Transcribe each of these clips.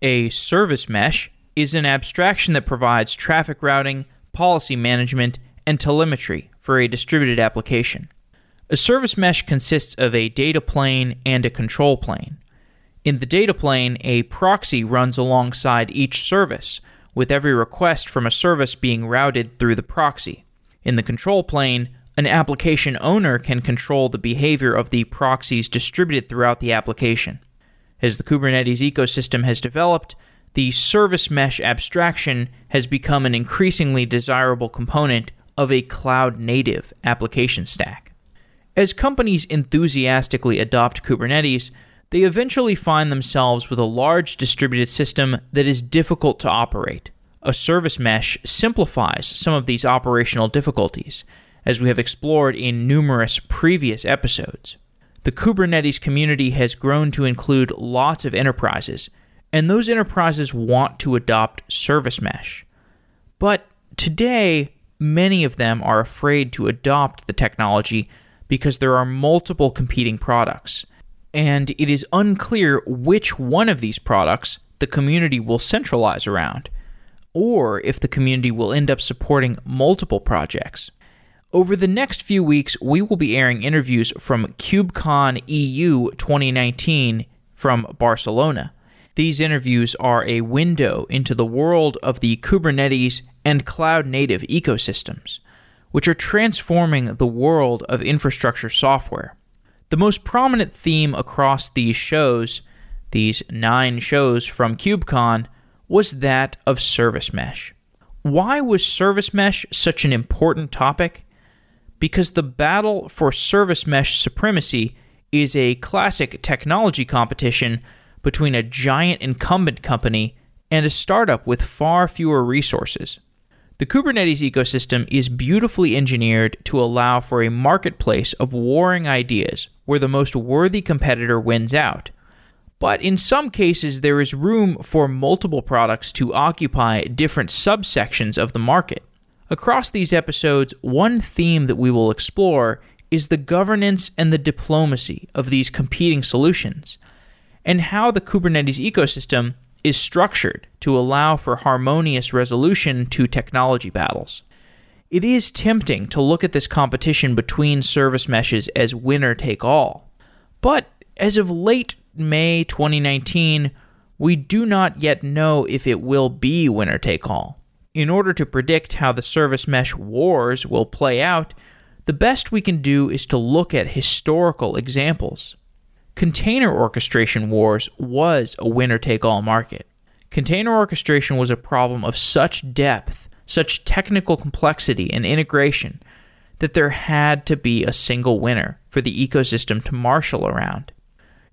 A service mesh is an abstraction that provides traffic routing, policy management, and telemetry for a distributed application. A service mesh consists of a data plane and a control plane. In the data plane, a proxy runs alongside each service, with every request from a service being routed through the proxy. In the control plane, an application owner can control the behavior of the proxies distributed throughout the application. As the Kubernetes ecosystem has developed, the service mesh abstraction has become an increasingly desirable component of a cloud native application stack. As companies enthusiastically adopt Kubernetes, they eventually find themselves with a large distributed system that is difficult to operate. A service mesh simplifies some of these operational difficulties, as we have explored in numerous previous episodes. The Kubernetes community has grown to include lots of enterprises, and those enterprises want to adopt service mesh. But today, many of them are afraid to adopt the technology because there are multiple competing products, and it is unclear which one of these products the community will centralize around, or if the community will end up supporting multiple projects. Over the next few weeks, we will be airing interviews from KubeCon EU 2019 from Barcelona. These interviews are a window into the world of the Kubernetes and cloud native ecosystems which are transforming the world of infrastructure software. The most prominent theme across these shows, these nine shows from KubeCon, was that of service mesh. Why was service mesh such an important topic? Because the battle for service mesh supremacy is a classic technology competition between a giant incumbent company and a startup with far fewer resources. The Kubernetes ecosystem is beautifully engineered to allow for a marketplace of warring ideas where the most worthy competitor wins out. But in some cases, there is room for multiple products to occupy different subsections of the market. Across these episodes, one theme that we will explore is the governance and the diplomacy of these competing solutions, and how the Kubernetes ecosystem is structured to allow for harmonious resolution to technology battles. It is tempting to look at this competition between service meshes as winner take all. But as of late May 2019, we do not yet know if it will be winner take all. In order to predict how the service mesh wars will play out, the best we can do is to look at historical examples. Container orchestration wars was a winner take all market. Container orchestration was a problem of such depth, such technical complexity and integration that there had to be a single winner for the ecosystem to marshal around.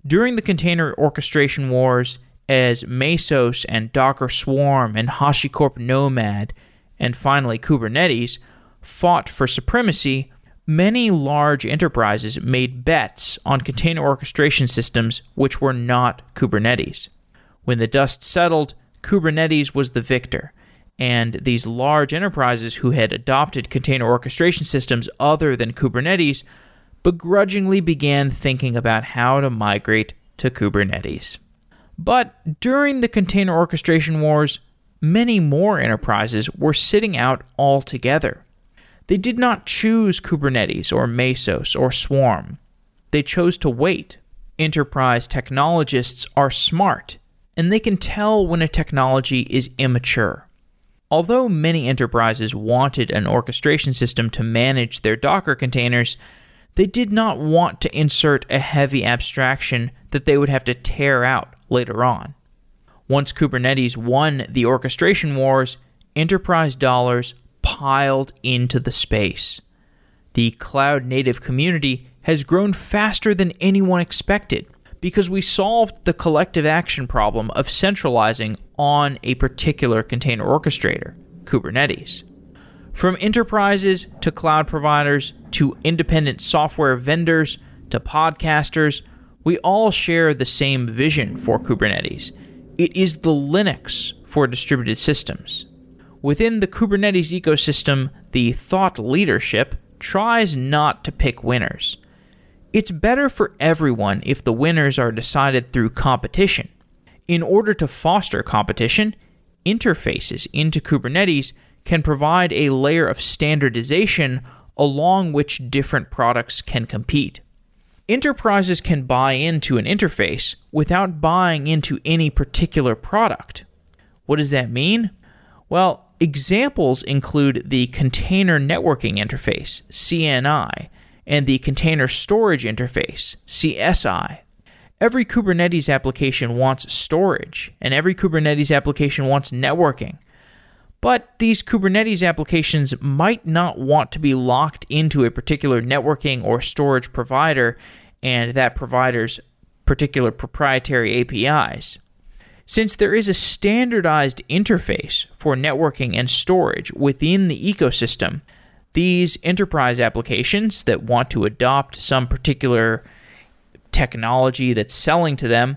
During the container orchestration wars, as Mesos and Docker Swarm and HashiCorp Nomad and finally Kubernetes fought for supremacy, many large enterprises made bets on container orchestration systems which were not Kubernetes. When the dust settled, Kubernetes was the victor, and these large enterprises who had adopted container orchestration systems other than Kubernetes begrudgingly began thinking about how to migrate to Kubernetes. But during the container orchestration wars, many more enterprises were sitting out altogether. They did not choose Kubernetes or Mesos or Swarm. They chose to wait. Enterprise technologists are smart, and they can tell when a technology is immature. Although many enterprises wanted an orchestration system to manage their Docker containers, they did not want to insert a heavy abstraction that they would have to tear out later on. Once Kubernetes won the orchestration wars, enterprise dollars piled into the space. The cloud native community has grown faster than anyone expected because we solved the collective action problem of centralizing on a particular container orchestrator, Kubernetes. From enterprises to cloud providers to independent software vendors to podcasters, we all share the same vision for Kubernetes. It is the Linux for distributed systems. Within the Kubernetes ecosystem, the thought leadership tries not to pick winners. It's better for everyone if the winners are decided through competition. In order to foster competition, interfaces into Kubernetes can provide a layer of standardization along which different products can compete. Enterprises can buy into an interface without buying into any particular product. What does that mean? Well, examples include the Container Networking Interface, CNI, and the Container Storage Interface, CSI. Every Kubernetes application wants storage, and every Kubernetes application wants networking. But these Kubernetes applications might not want to be locked into a particular networking or storage provider and that provider's particular proprietary APIs. Since there is a standardized interface for networking and storage within the ecosystem, these enterprise applications that want to adopt some particular technology that's selling to them,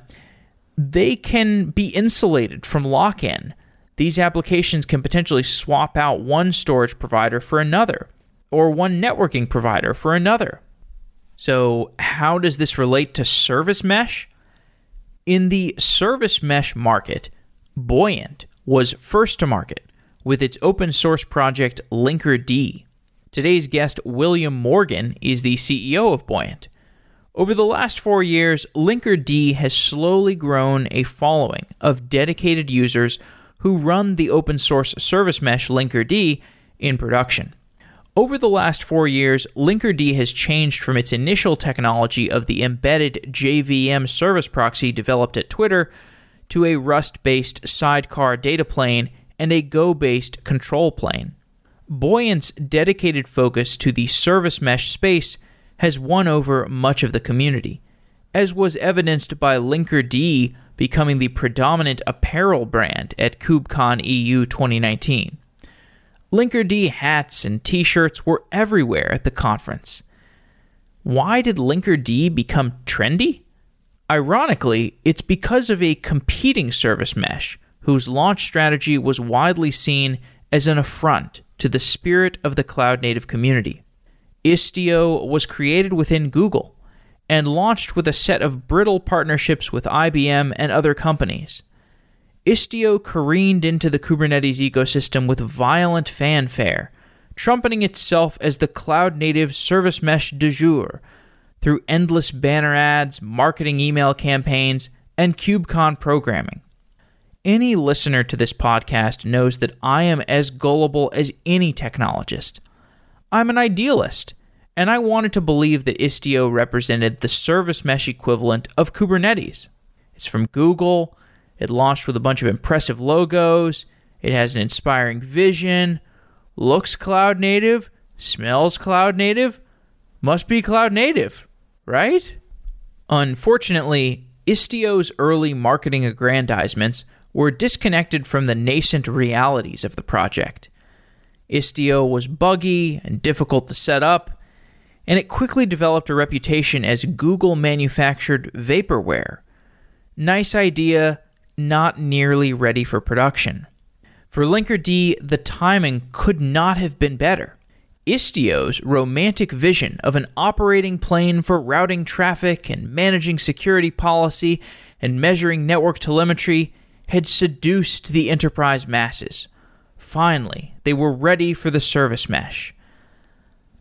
they can be insulated from lock in. These applications can potentially swap out one storage provider for another, or one networking provider for another. So, how does this relate to service mesh? In the service mesh market, Buoyant was first to market with its open source project Linkerd. Today's guest, William Morgan, is the CEO of Buoyant. Over the last four years, Linkerd has slowly grown a following of dedicated users who run the open source service mesh Linkerd in production. Over the last four years, Linkerd has changed from its initial technology of the embedded JVM service proxy developed at Twitter to a Rust based sidecar data plane and a Go based control plane. Buoyant's dedicated focus to the service mesh space has won over much of the community, as was evidenced by Linkerd becoming the predominant apparel brand at KubeCon EU 2019. Linkerd hats and t shirts were everywhere at the conference. Why did Linkerd become trendy? Ironically, it's because of a competing service mesh whose launch strategy was widely seen as an affront to the spirit of the cloud native community. Istio was created within Google and launched with a set of brittle partnerships with IBM and other companies. Istio careened into the Kubernetes ecosystem with violent fanfare, trumpeting itself as the cloud native service mesh du jour through endless banner ads, marketing email campaigns, and KubeCon programming. Any listener to this podcast knows that I am as gullible as any technologist. I'm an idealist, and I wanted to believe that Istio represented the service mesh equivalent of Kubernetes. It's from Google, it launched with a bunch of impressive logos. It has an inspiring vision, looks cloud native, smells cloud native, must be cloud native, right? Unfortunately, Istio's early marketing aggrandizements were disconnected from the nascent realities of the project. Istio was buggy and difficult to set up, and it quickly developed a reputation as Google manufactured vaporware. Nice idea, not nearly ready for production. For Linkerd, the timing could not have been better. Istio's romantic vision of an operating plane for routing traffic and managing security policy and measuring network telemetry had seduced the enterprise masses. Finally, they were ready for the service mesh.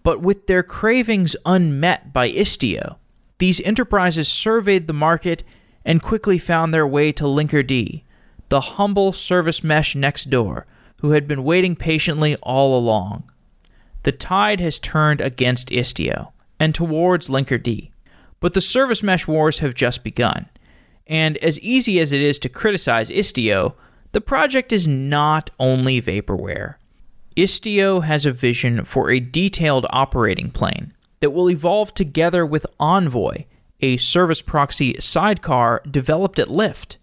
But with their cravings unmet by Istio, these enterprises surveyed the market and quickly found their way to Linkerd, the humble service mesh next door, who had been waiting patiently all along. The tide has turned against Istio and towards Linkerd, but the service mesh wars have just begun. And as easy as it is to criticize Istio, the project is not only vaporware. Istio has a vision for a detailed operating plane that will evolve together with Envoy a service proxy sidecar developed at Lyft.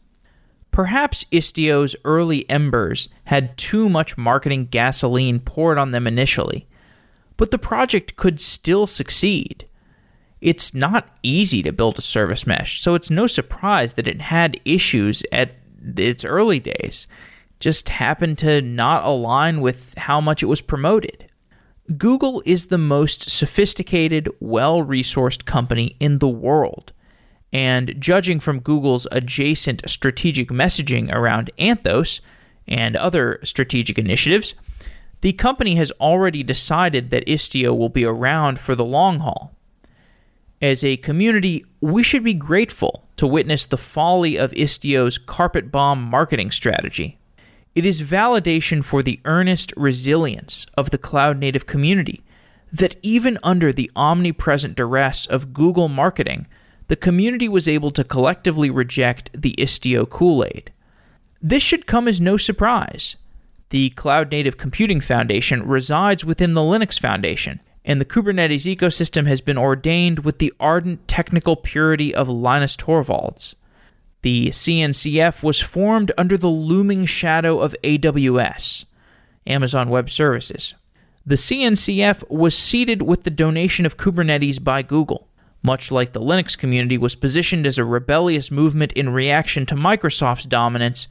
Perhaps Istio's early embers had too much marketing gasoline poured on them initially, but the project could still succeed. It's not easy to build a service mesh, so it's no surprise that it had issues at its early days. Just happened to not align with how much it was promoted. Google is the most sophisticated, well resourced company in the world. And judging from Google's adjacent strategic messaging around Anthos and other strategic initiatives, the company has already decided that Istio will be around for the long haul. As a community, we should be grateful to witness the folly of Istio's carpet bomb marketing strategy. It is validation for the earnest resilience of the cloud native community that even under the omnipresent duress of Google marketing, the community was able to collectively reject the Istio Kool Aid. This should come as no surprise. The Cloud Native Computing Foundation resides within the Linux Foundation, and the Kubernetes ecosystem has been ordained with the ardent technical purity of Linus Torvalds. The CNCF was formed under the looming shadow of AWS, Amazon Web Services. The CNCF was seeded with the donation of Kubernetes by Google, much like the Linux community was positioned as a rebellious movement in reaction to Microsoft's dominance.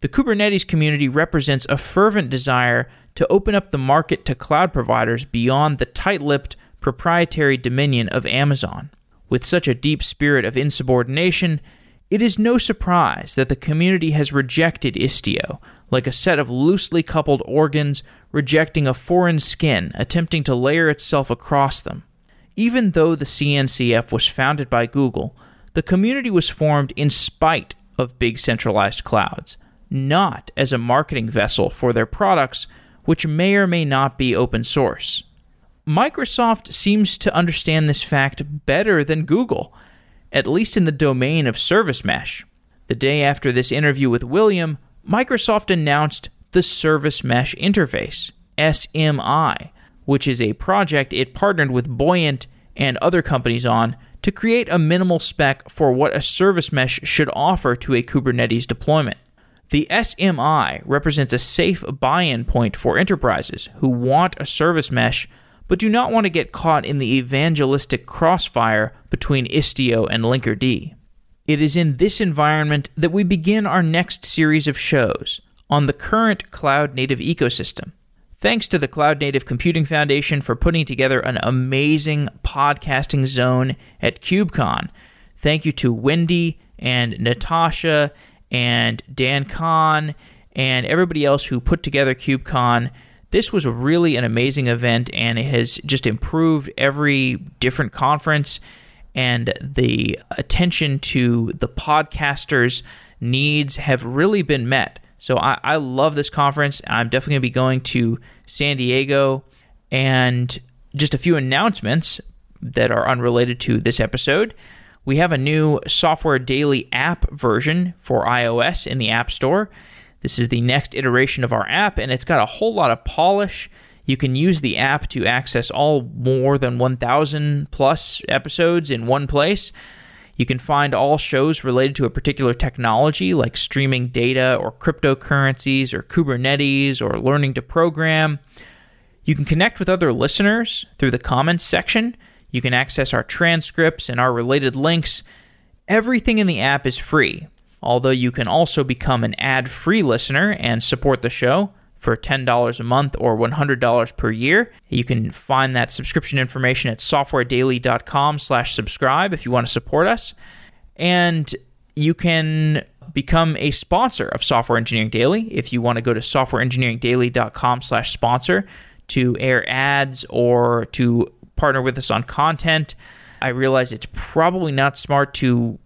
The Kubernetes community represents a fervent desire to open up the market to cloud providers beyond the tight lipped proprietary dominion of Amazon. With such a deep spirit of insubordination, it is no surprise that the community has rejected Istio, like a set of loosely coupled organs rejecting a foreign skin attempting to layer itself across them. Even though the CNCF was founded by Google, the community was formed in spite of big centralized clouds, not as a marketing vessel for their products which may or may not be open source. Microsoft seems to understand this fact better than Google, at least in the domain of service mesh. The day after this interview with William, Microsoft announced the Service Mesh Interface, SMI, which is a project it partnered with Buoyant and other companies on to create a minimal spec for what a service mesh should offer to a Kubernetes deployment. The SMI represents a safe buy in point for enterprises who want a service mesh but do not want to get caught in the evangelistic crossfire between Istio and Linkerd. It is in this environment that we begin our next series of shows on the current cloud native ecosystem. Thanks to the Cloud Native Computing Foundation for putting together an amazing podcasting zone at KubeCon. Thank you to Wendy and Natasha and Dan Kahn and everybody else who put together KubeCon. This was really an amazing event, and it has just improved every different conference. And the attention to the podcasters' needs have really been met. So I, I love this conference. I'm definitely going to be going to San Diego. And just a few announcements that are unrelated to this episode. We have a new Software Daily app version for iOS in the App Store. This is the next iteration of our app, and it's got a whole lot of polish. You can use the app to access all more than 1,000 plus episodes in one place. You can find all shows related to a particular technology, like streaming data or cryptocurrencies or Kubernetes or learning to program. You can connect with other listeners through the comments section. You can access our transcripts and our related links. Everything in the app is free, although you can also become an ad free listener and support the show for $10 a month or $100 per year. You can find that subscription information at softwaredaily.com slash subscribe if you want to support us. And you can become a sponsor of Software Engineering Daily if you want to go to softwareengineeringdaily.com slash sponsor to air ads or to partner with us on content. I realize it's probably not smart to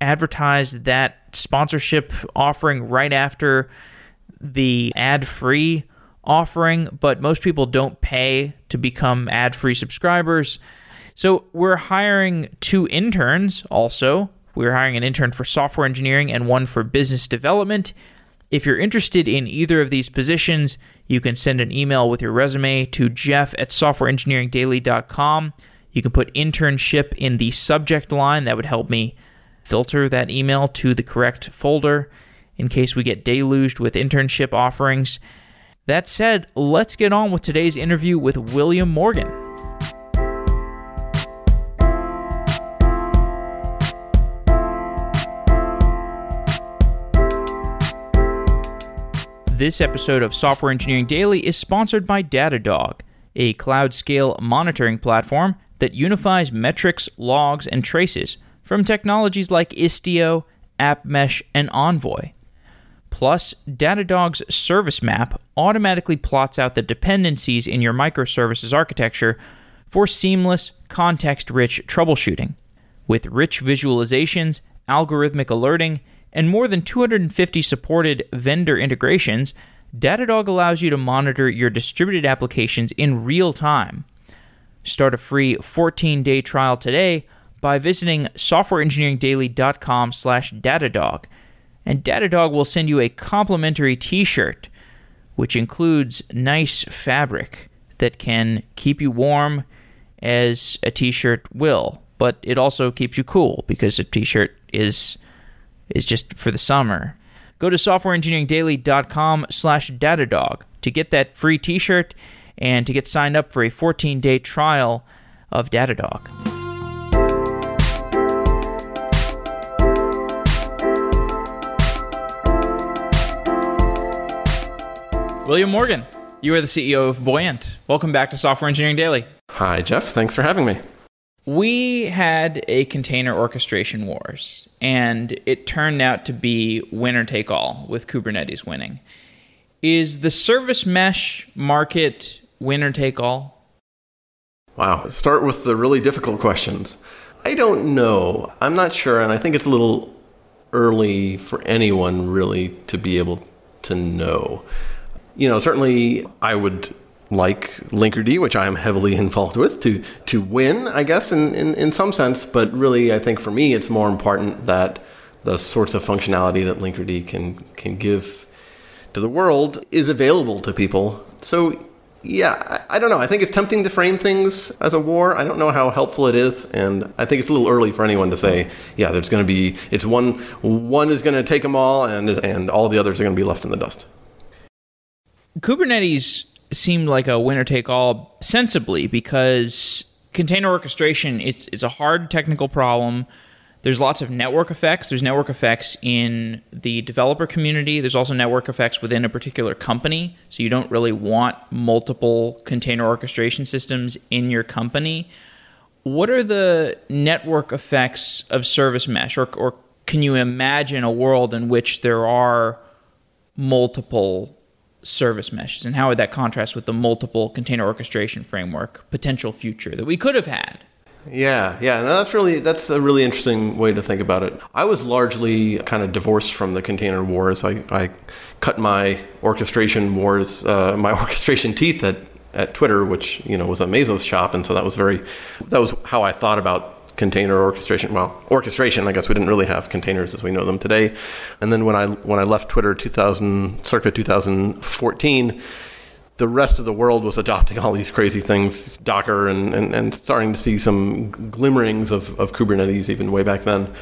advertise that sponsorship offering right after the ad free offering, but most people don't pay to become ad free subscribers. So we're hiring two interns also. We're hiring an intern for software engineering and one for business development. If you're interested in either of these positions, you can send an email with your resume to jeff at softwareengineeringdaily.com. You can put internship in the subject line. That would help me filter that email to the correct folder in case we get deluged with internship offerings. That said, let's get on with today's interview with William Morgan. This episode of Software Engineering Daily is sponsored by Datadog, a cloud scale monitoring platform that unifies metrics, logs, and traces from technologies like Istio, AppMesh, and Envoy. Plus, Datadog's Service Map automatically plots out the dependencies in your microservices architecture for seamless, context rich troubleshooting. With rich visualizations, algorithmic alerting, and more than 250 supported vendor integrations, Datadog allows you to monitor your distributed applications in real time. Start a free 14-day trial today by visiting softwareengineeringdaily.com slash datadog. and Datadog will send you a complimentary T-shirt, which includes nice fabric that can keep you warm as a T-shirt will, but it also keeps you cool because a T-shirt is is just for the summer. Go to softwareengineeringdaily.com slash Datadog to get that free t-shirt and to get signed up for a 14-day trial of Datadog. William Morgan, you are the CEO of Buoyant. Welcome back to Software Engineering Daily. Hi, Jeff. Thanks for having me. We had a container orchestration wars, and it turned out to be winner take all with Kubernetes winning. Is the service mesh market winner take all? Wow. Start with the really difficult questions. I don't know. I'm not sure, and I think it's a little early for anyone really to be able to know. You know, certainly I would like Linkerd, which I am heavily involved with, to to win, I guess, in, in, in some sense. But really, I think for me, it's more important that the sorts of functionality that Linkerd can can give to the world is available to people. So yeah, I, I, don't know. I think it's tempting to frame things as a war. I don't know how helpful it is, and I think it's a little early for anyone to say, yeah, there's going to be it's one one is going to take them all, and and all the others are going to be left in the dust. Kubernetes seemed like a winner take all sensibly because container orchestration it's it's a hard technical problem. There's lots of network effects. There's network effects in the developer community. There's also network effects within a particular company. So you don't really want multiple container orchestration systems in your company. What are the network effects of service mesh or, or can you imagine a world in which there are multiple service meshes and how would that contrast with the multiple container orchestration framework potential future that we could have had? Yeah yeah no, that's really that's a really interesting way to think about it. I was largely kind of divorced from the container wars. I, I cut my orchestration wars uh, my orchestration teeth at at twitter which you know was a Mesos shop and so that was very that was how i thought about container orchestration. Well, orchestration. I guess we didn't really have containers as we know them today. And then when I when I left Twitter, 2000 circa 2014 the rest of the world was adopting all these crazy things, Docker, and, and, and starting to see some glimmerings of, of Kubernetes even way back then.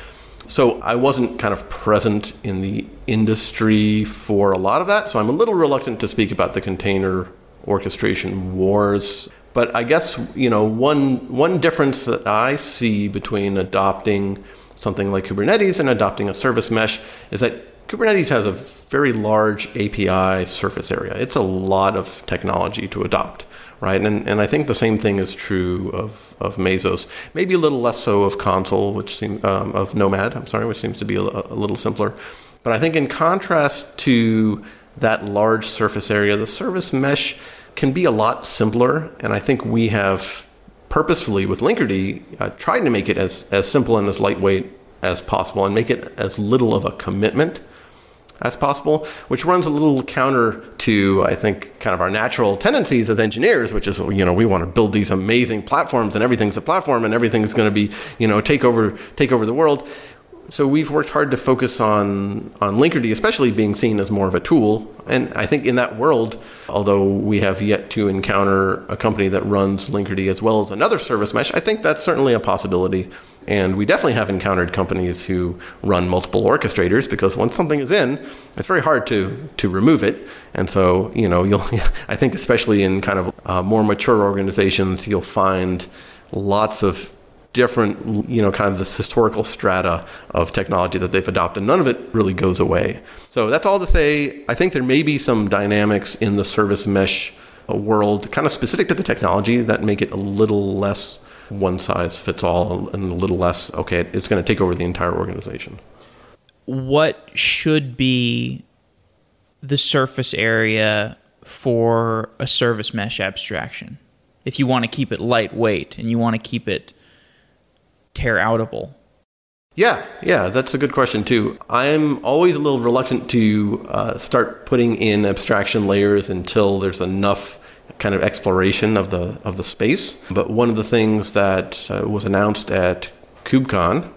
So I wasn't kind of present in the industry for a lot of that. So I'm a little reluctant to speak about the container orchestration wars. But I guess you know one one difference that I see between adopting something like Kubernetes and adopting a service mesh is that Kubernetes has a very large API surface area. It's a lot of technology to adopt, right? And, and I think the same thing is true of, of Mesos. Maybe a little less so of Consul, which um, of Nomad, I'm sorry, which seems to be a, a little simpler. But I think in contrast to that large surface area, the service mesh can be a lot simpler. And I think we have purposefully with Linkerd uh, tried to make it as, as simple and as lightweight as possible and make it as little of a commitment as possible, which runs a little counter to, I think, kind of our natural tendencies as engineers, which is, you know, we want to build these amazing platforms and everything's a platform and everything's going to be, you know, take over, take over the world so we've worked hard to focus on on Linkerd, especially being seen as more of a tool. And I think in that world, although we have yet to encounter a company that runs Linkerd as well as another service mesh, I think that's certainly a possibility. And we definitely have encountered companies who run multiple orchestrators because once something is in, it's very hard to to remove it. And so, you know, you'll I think especially in kind of uh, more mature organizations, you'll find lots of different, you know, kind of this historical strata of technology that they've adopted. None of it really goes away. So that's all to say, I think there may be some dynamics in the service mesh uh, world, kind of specific to the technology, that make it a little less one size fits all and a little less, okay, it's going to take over the entire organization. What should be the surface area for a service mesh abstraction? If you want to keep it lightweight and you want to keep it tear outable. Yeah, yeah, that's a good question too. I'm always a little reluctant to uh, start putting in abstraction layers until there's enough kind of exploration of the of the space. But one of the things that uh, was announced at KubeCon,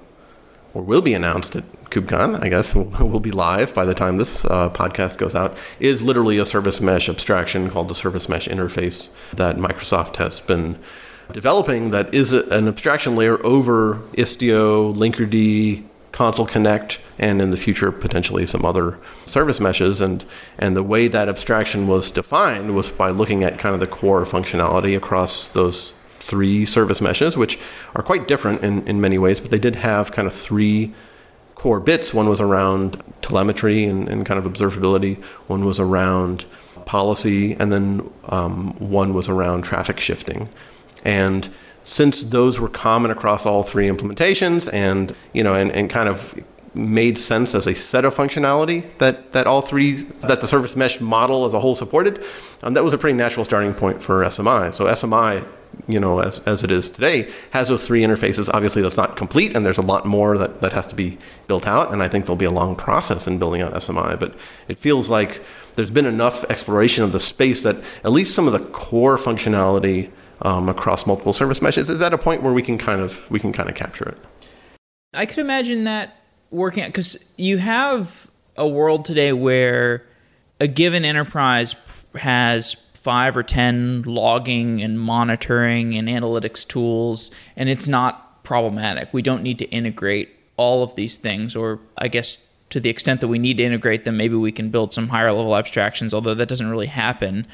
or will be announced at KubeCon, I guess will be live by the time this uh, podcast goes out, is literally a service mesh abstraction called the Service Mesh Interface that Microsoft has been developing that is a, an abstraction layer over Istio, Linkerd, Consul Connect, and in the future potentially some other service meshes. And and the way that abstraction was defined was by looking at kind of the core functionality across those three service meshes, which are quite different in, in many ways, but they did have kind of three core bits. One was around telemetry and, and kind of observability. One was around policy, and then um, one was around traffic shifting. And since those were common across all three implementations and you know and, and kind of made sense as a set of functionality that, that all three that the service mesh model as a whole supported um, that was a pretty natural starting point for smi so smi you know as, as it is today has those three interfaces. Obviously that's not complete and there's a lot more that, that has to be built out and i think there'll be a long process in building out smi but it feels like there's been enough exploration of the space that at least some of the core functionality um, across multiple service meshes is at a point where we can kind of we can kind of capture it. I could imagine that working because you have a world today where a given enterprise has five or ten logging and monitoring and analytics tools, and it's not problematic. We don't need to integrate all of these things, or I guess to the extent that we need to integrate them, maybe we can build some higher level abstractions, although that doesn't really happen.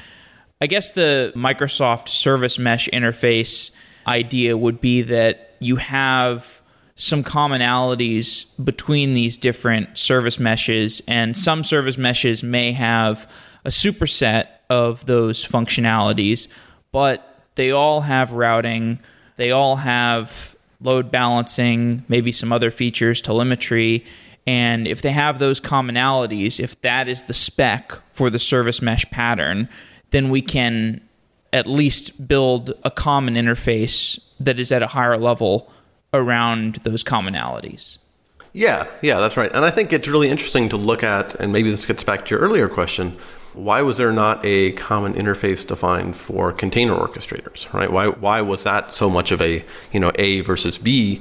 I guess the Microsoft Service Mesh interface idea would be that you have some commonalities between these different service meshes, and some service meshes may have a superset of those functionalities, but they all have routing, they all have load balancing, maybe some other features, telemetry. And if they have those commonalities, if that is the spec for the service mesh pattern, then we can at least build a common interface that is at a higher level around those commonalities. Yeah, yeah, that's right. And I think it's really interesting to look at, and maybe this gets back to your earlier question. Why was there not a common interface defined for container orchestrators, right? Why, why was that so much of a, you know, A versus B,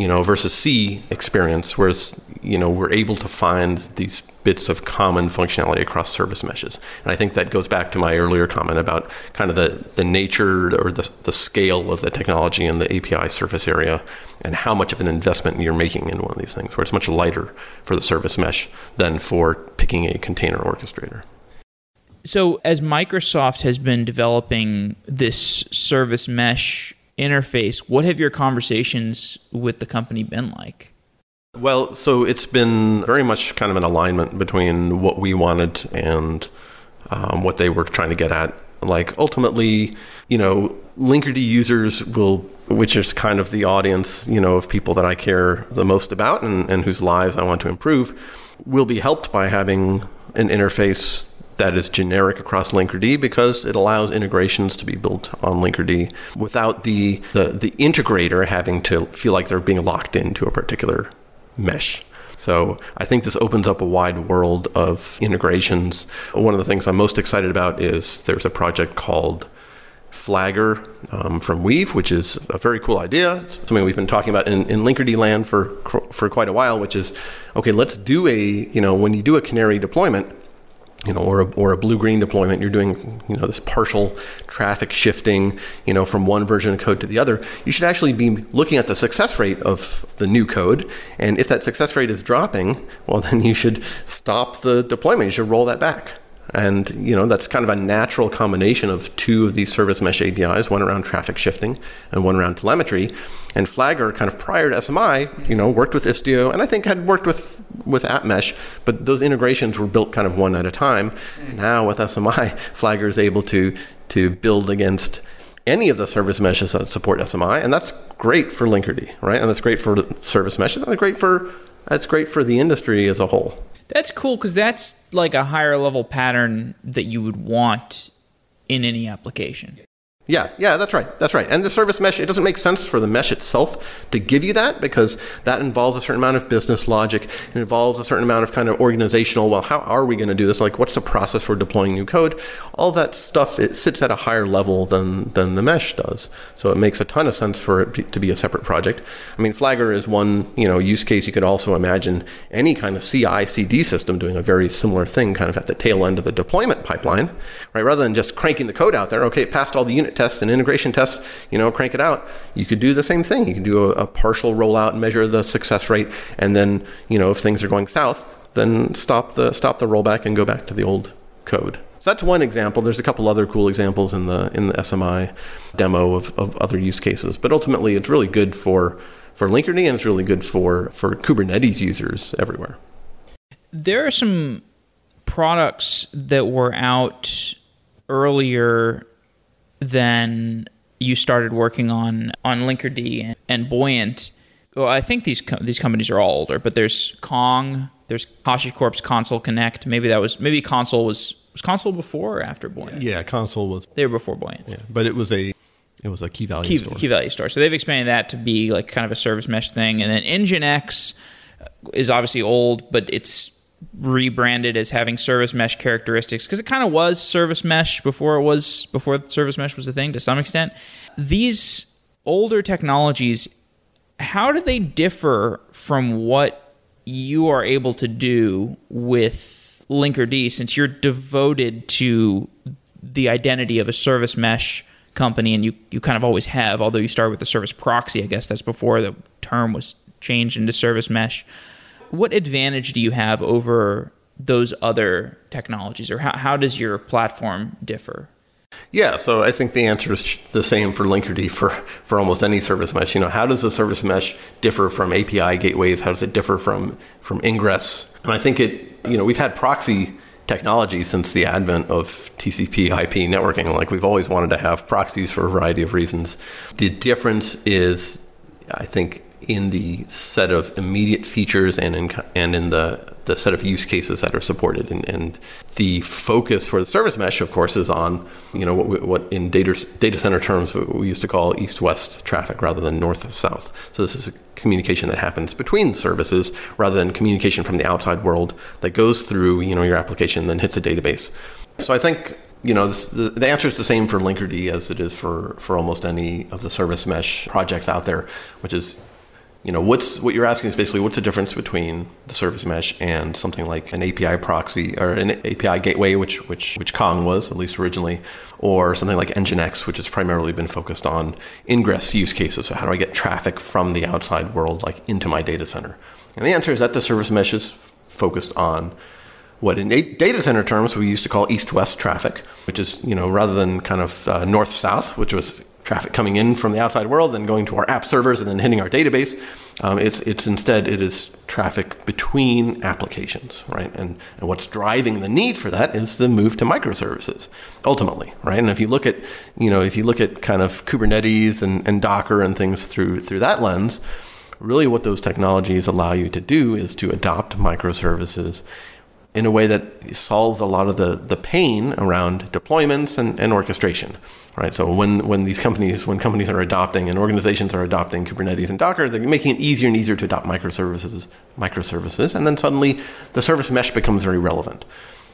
you know, versus C experience, whereas, you know, we're able to find these bits of common functionality across service meshes. And I think that goes back to my earlier comment about kind of the, the nature or the, the scale of the technology in the API surface area and how much of an investment you're making in one of these things, where it's much lighter for the service mesh than for picking a container orchestrator. So, as Microsoft has been developing this service mesh interface, what have your conversations with the company been like? Well, so it's been very much kind of an alignment between what we wanted and um, what they were trying to get at. Like ultimately, you know, Linkerd users will, which is kind of the audience, you know, of people that I care the most about and, and whose lives I want to improve, will be helped by having an interface that is generic across Linkerd because it allows integrations to be built on Linkerd without the, the, the integrator having to feel like they're being locked into a particular mesh. So I think this opens up a wide world of integrations. One of the things I'm most excited about is there's a project called Flagger um, from Weave, which is a very cool idea. It's something we've been talking about in, in Linkerd land for for quite a while, which is okay. Let's do a you know when you do a canary deployment, you know, or a, or a blue-green deployment, you're doing, you know, this partial traffic shifting, you know, from one version of code to the other. You should actually be looking at the success rate of the new code, and if that success rate is dropping, well, then you should stop the deployment. You should roll that back. And you know that's kind of a natural combination of two of these service mesh APIs, one around traffic shifting and one around telemetry. And Flagger, kind of prior to SMI, you know, worked with Istio, and I think had worked with with AppMesh, but those integrations were built kind of one at a time. Mm. Now with SMI, Flagger is able to to build against any of the service meshes that support SMI, and that's great for Linkerd, right? And that's great for service meshes, and great for that's great for the industry as a whole. That's cool because that's like a higher level pattern that you would want in any application. Yeah, yeah, that's right. That's right. And the service mesh, it doesn't make sense for the mesh itself to give you that because that involves a certain amount of business logic. It involves a certain amount of kind of organizational, well, how are we going to do this? Like, what's the process for deploying new code? All that stuff, it sits at a higher level than, than the mesh does. So it makes a ton of sense for it to be a separate project. I mean, Flagger is one, you know, use case. You could also imagine any kind of CI CD system doing a very similar thing kind of at the tail end of the deployment pipeline, right? Rather than just cranking the code out there, okay, it passed all the unit tests and integration tests, you know, crank it out. You could do the same thing. You can do a, a partial rollout, and measure the success rate, and then, you know, if things are going south, then stop the stop the rollback and go back to the old code. So that's one example. There's a couple other cool examples in the in the SMI demo of, of other use cases. But ultimately, it's really good for for Linkerd and it's really good for for Kubernetes users everywhere. There are some products that were out earlier than you started working on on Linkerd and, and Buoyant. Well, I think these co- these companies are all older, but there's Kong, there's HashiCorp's Consul Connect. Maybe that was maybe Consul was was Consul before or after Buoyant. Yeah, Consul was. They were before Buoyant. Yeah, but it was a it was a key value key, store. Key value store. So they've expanded that to be like kind of a service mesh thing, and then Nginx is obviously old, but it's rebranded as having service mesh characteristics because it kind of was service mesh before it was before service mesh was a thing to some extent. These older technologies, how do they differ from what you are able to do with Linkerd since you're devoted to the identity of a service mesh company and you, you kind of always have, although you started with the service proxy, I guess that's before the term was changed into service mesh what advantage do you have over those other technologies, or how, how does your platform differ? Yeah, so I think the answer is the same for Linkerd for, for almost any service mesh. You know, how does the service mesh differ from API gateways? How does it differ from from ingress? And I think it, you know, we've had proxy technology since the advent of TCP IP networking. Like we've always wanted to have proxies for a variety of reasons. The difference is, I think, in the set of immediate features and in and in the the set of use cases that are supported. And, and the focus for the service mesh of course is on you know what what in data data center terms we used to call east west traffic rather than north south so this is a communication that happens between services rather than communication from the outside world that goes through you know your application and then hits a database. So i think you know, this, the, the, answer is the same for Linkerd as it is for, for almost any of the service mesh projects out there, which is you know what's what you're asking is basically what's the difference between the service mesh and something like an API proxy or an API gateway, which which which Kong was at least originally, or something like Nginx, which has primarily been focused on ingress use cases. So how do I get traffic from the outside world like into my data center? And the answer is that the service mesh is focused on what in data center terms we used to call east-west traffic, which is you know rather than kind of uh, north-south, which was traffic coming in from the outside world and going to our app servers and then hitting our database. Um, it's it's instead it is traffic between applications, right? And and what's driving the need for that is the move to microservices, ultimately, right? And if you look at you know if you look at kind of Kubernetes and, and Docker and things through through that lens, really what those technologies allow you to do is to adopt microservices in a way that solves a lot of the, the pain around deployments and, and orchestration right? So when, when these companies, when companies are adopting and organizations are adopting Kubernetes and Docker, they're making it easier and easier to adopt microservices, microservices, and then suddenly the service mesh becomes very relevant,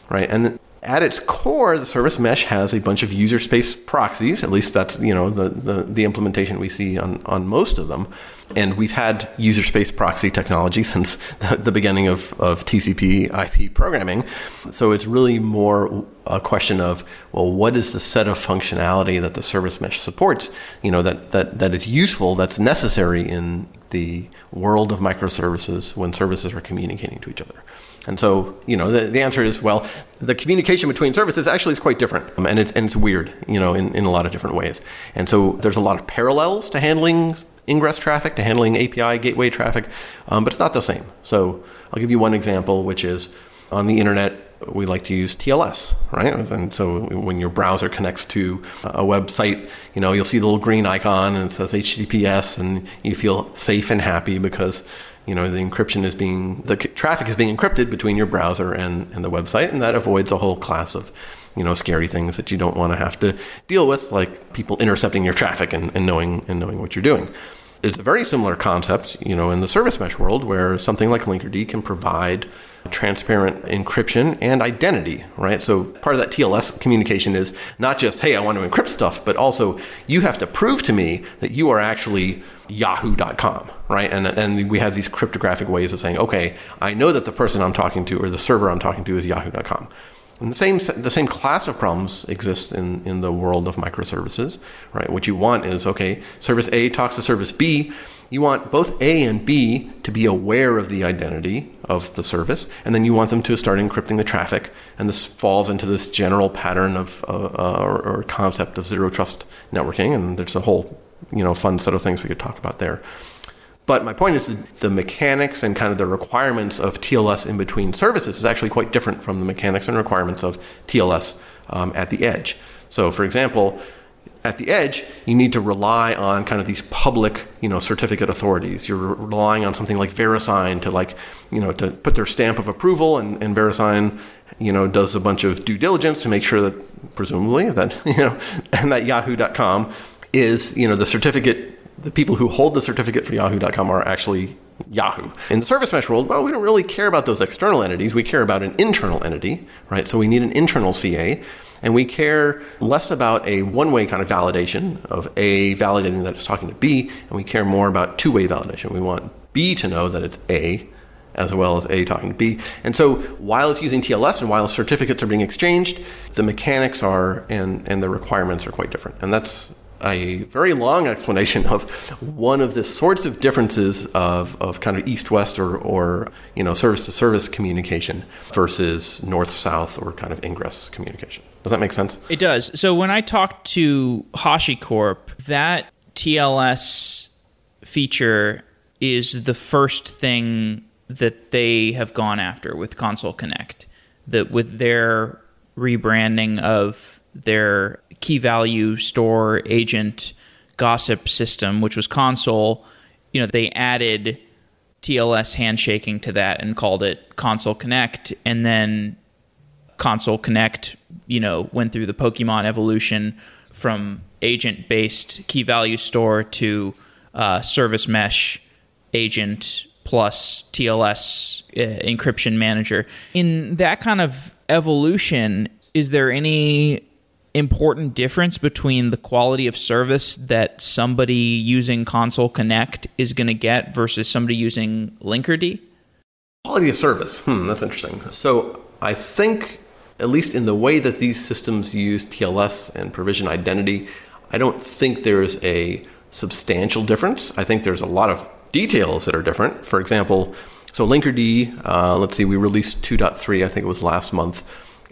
right? And at its core, the service mesh has a bunch of user space proxies. At least that's you know the, the, the implementation we see on, on most of them. And we've had user space proxy technology since the, the beginning of, of TCP IP programming. So it's really more a question of well, what is the set of functionality that the service mesh supports? You know that that that is useful, that's necessary in the world of microservices when services are communicating to each other. And so, you know, the, the answer is, well, the communication between services actually is quite different. Um, and, it's, and it's weird, you know, in, in a lot of different ways. And so there's a lot of parallels to handling ingress traffic, to handling API gateway traffic, um, but it's not the same. So I'll give you one example, which is on the internet, we like to use TLS, right? And so when your browser connects to a website, you know, you'll see the little green icon and it says HTTPS and you feel safe and happy because, you know, the encryption is being, the traffic is being encrypted between your browser and, and the website and that avoids a whole class of, you know, scary things that you don't want to have to deal with, like people intercepting your traffic and, and knowing and knowing what you're doing. It's a very similar concept, you know, in the service mesh world where something like Linkerd can provide transparent encryption and identity, right? So part of that TLS communication is not just, hey, I want to encrypt stuff, but also you have to prove to me that you are actually yahoo.com, right? And, and we have these cryptographic ways of saying, okay, I know that the person I'm talking to or the server I'm talking to is yahoo.com. And the same the same class of problems exists in, in the world of microservices, right? What you want is okay, service A talks to service B. You want both A and B to be aware of the identity of the service, and then you want them to start encrypting the traffic. And this falls into this general pattern of uh, uh, or, or concept of zero trust networking. And there's a whole you know fun set of things we could talk about there. But my point is the mechanics and kind of the requirements of TLS in between services is actually quite different from the mechanics and requirements of TLS um, at the edge. So, for example, at the edge, you need to rely on kind of these public, you know, certificate authorities. You're relying on something like VeriSign to like, you know, to put their stamp of approval, and, and VeriSign, you know, does a bunch of due diligence to make sure that, presumably, that you know, and that Yahoo.com is, you know, the certificate the people who hold the certificate for yahoo.com are actually Yahoo. In the service mesh world, well, we don't really care about those external entities. We care about an internal entity, right? So we need an internal CA. And we care less about a one way kind of validation of A validating that it's talking to B, and we care more about two way validation. We want B to know that it's A as well as A talking to B. And so while it's using TLS and while certificates are being exchanged, the mechanics are and, and the requirements are quite different. And that's a very long explanation of one of the sorts of differences of, of kind of east-west or, or you know service-to-service communication versus north-south or kind of ingress communication. Does that make sense? It does. So when I talked to HashiCorp, that TLS feature is the first thing that they have gone after with Consul Connect. That with their rebranding of their key value store agent gossip system, which was Consul, you know, they added TLS handshaking to that and called it Consul Connect. And then Consul Connect, you know, went through the Pokemon evolution from agent based key value store to uh, service mesh agent plus TLS uh, encryption manager. In that kind of evolution, is there any important difference between the quality of service that somebody using Consul Connect is going to get versus somebody using Linkerd? Quality of service. Hmm, that's interesting. So I think, at least in the way that these systems use TLS and provision identity, I don't think there's a substantial difference. I think there's a lot of details that are different. For example, so Linkerd, uh, let's see, we released 2.3, I think it was last month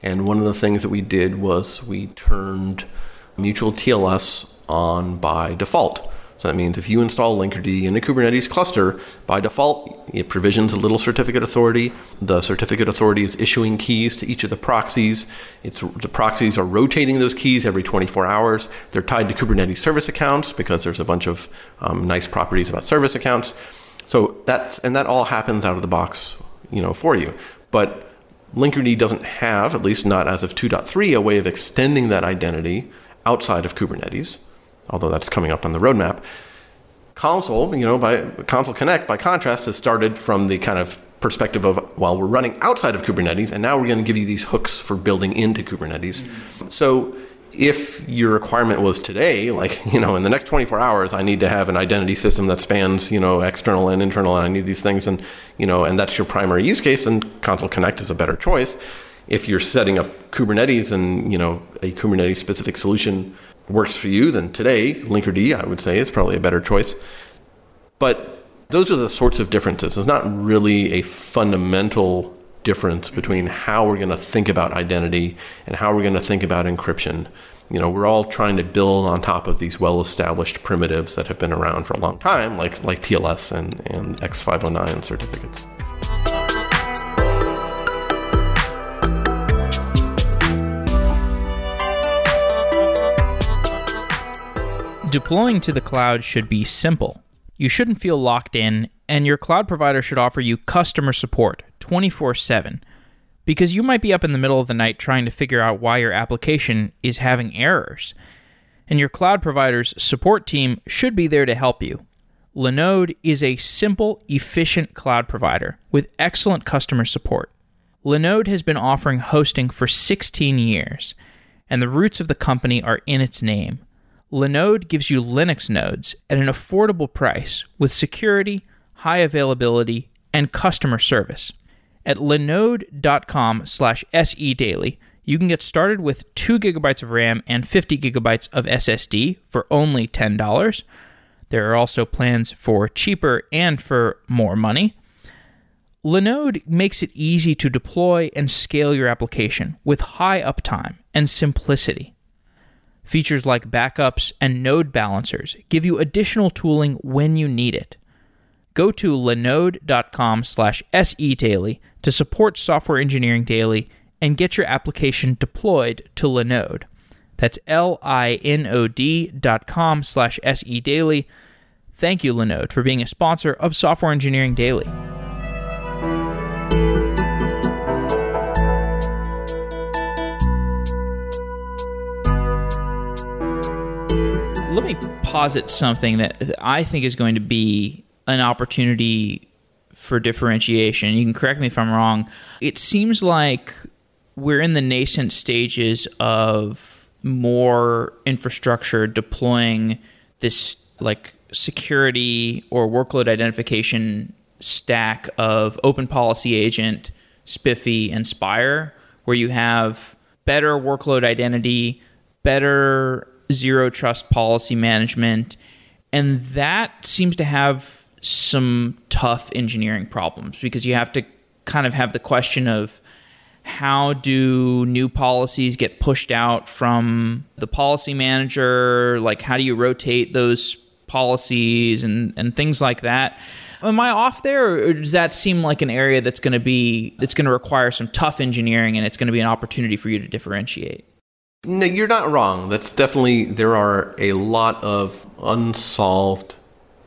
and one of the things that we did was we turned mutual TLS on by default. So that means if you install Linkerd in a Kubernetes cluster, by default, it provisions a little certificate authority. The certificate authority is issuing keys to each of the proxies. It's, the proxies are rotating those keys every 24 hours. They're tied to Kubernetes service accounts because there's a bunch of um, nice properties about service accounts. So that's and that all happens out of the box, you know, for you. But Linkerd doesn't have, at least not as of 2.3, a way of extending that identity outside of Kubernetes, although that's coming up on the roadmap. Consul, you know, by Consul Connect, by contrast, has started from the kind of perspective of, well, we're running outside of Kubernetes, and now we're going to give you these hooks for building into Kubernetes. Mm-hmm. So if your requirement was today, like, you know, in the next 24 hours, I need to have an identity system that spans, you know, external and internal, and I need these things, and, you know, and that's your primary use case, then Consul Connect is a better choice. If you're setting up Kubernetes and, you know, a Kubernetes specific solution works for you, then today, Linkerd, I would say, is probably a better choice. But those are the sorts of differences. It's not really a fundamental difference between how we're going to think about identity and how we're going to think about encryption. You know, we're all trying to build on top of these well-established primitives that have been around for a long time, like like TLS and, and X509 certificates. Deploying to the cloud should be simple. You shouldn't feel locked in and your cloud provider should offer you customer support 24 7 because you might be up in the middle of the night trying to figure out why your application is having errors. And your cloud provider's support team should be there to help you. Linode is a simple, efficient cloud provider with excellent customer support. Linode has been offering hosting for 16 years, and the roots of the company are in its name. Linode gives you Linux nodes at an affordable price with security, high availability, and customer service. At linode.com slash sedaily, you can get started with 2 gigabytes of RAM and 50 gigabytes of SSD for only $10. There are also plans for cheaper and for more money. Linode makes it easy to deploy and scale your application with high uptime and simplicity. Features like backups and node balancers give you additional tooling when you need it. Go to linode.com slash sedaily to support Software Engineering Daily and get your application deployed to Linode. That's L-I-N-O-D dot com slash sedaily. Thank you, Linode, for being a sponsor of Software Engineering Daily. Let me posit something that I think is going to be an opportunity for differentiation. You can correct me if I'm wrong. It seems like we're in the nascent stages of more infrastructure deploying this like security or workload identification stack of Open Policy Agent, SPIFFE, and Spire, where you have better workload identity, better zero trust policy management, and that seems to have some tough engineering problems because you have to kind of have the question of how do new policies get pushed out from the policy manager? Like how do you rotate those policies and, and things like that? Am i off there or does that seem like an area that's going to be that's going to require some tough engineering and it's going to be an opportunity for you to differentiate? No, you're not wrong. That's definitely, there are a lot of unsolved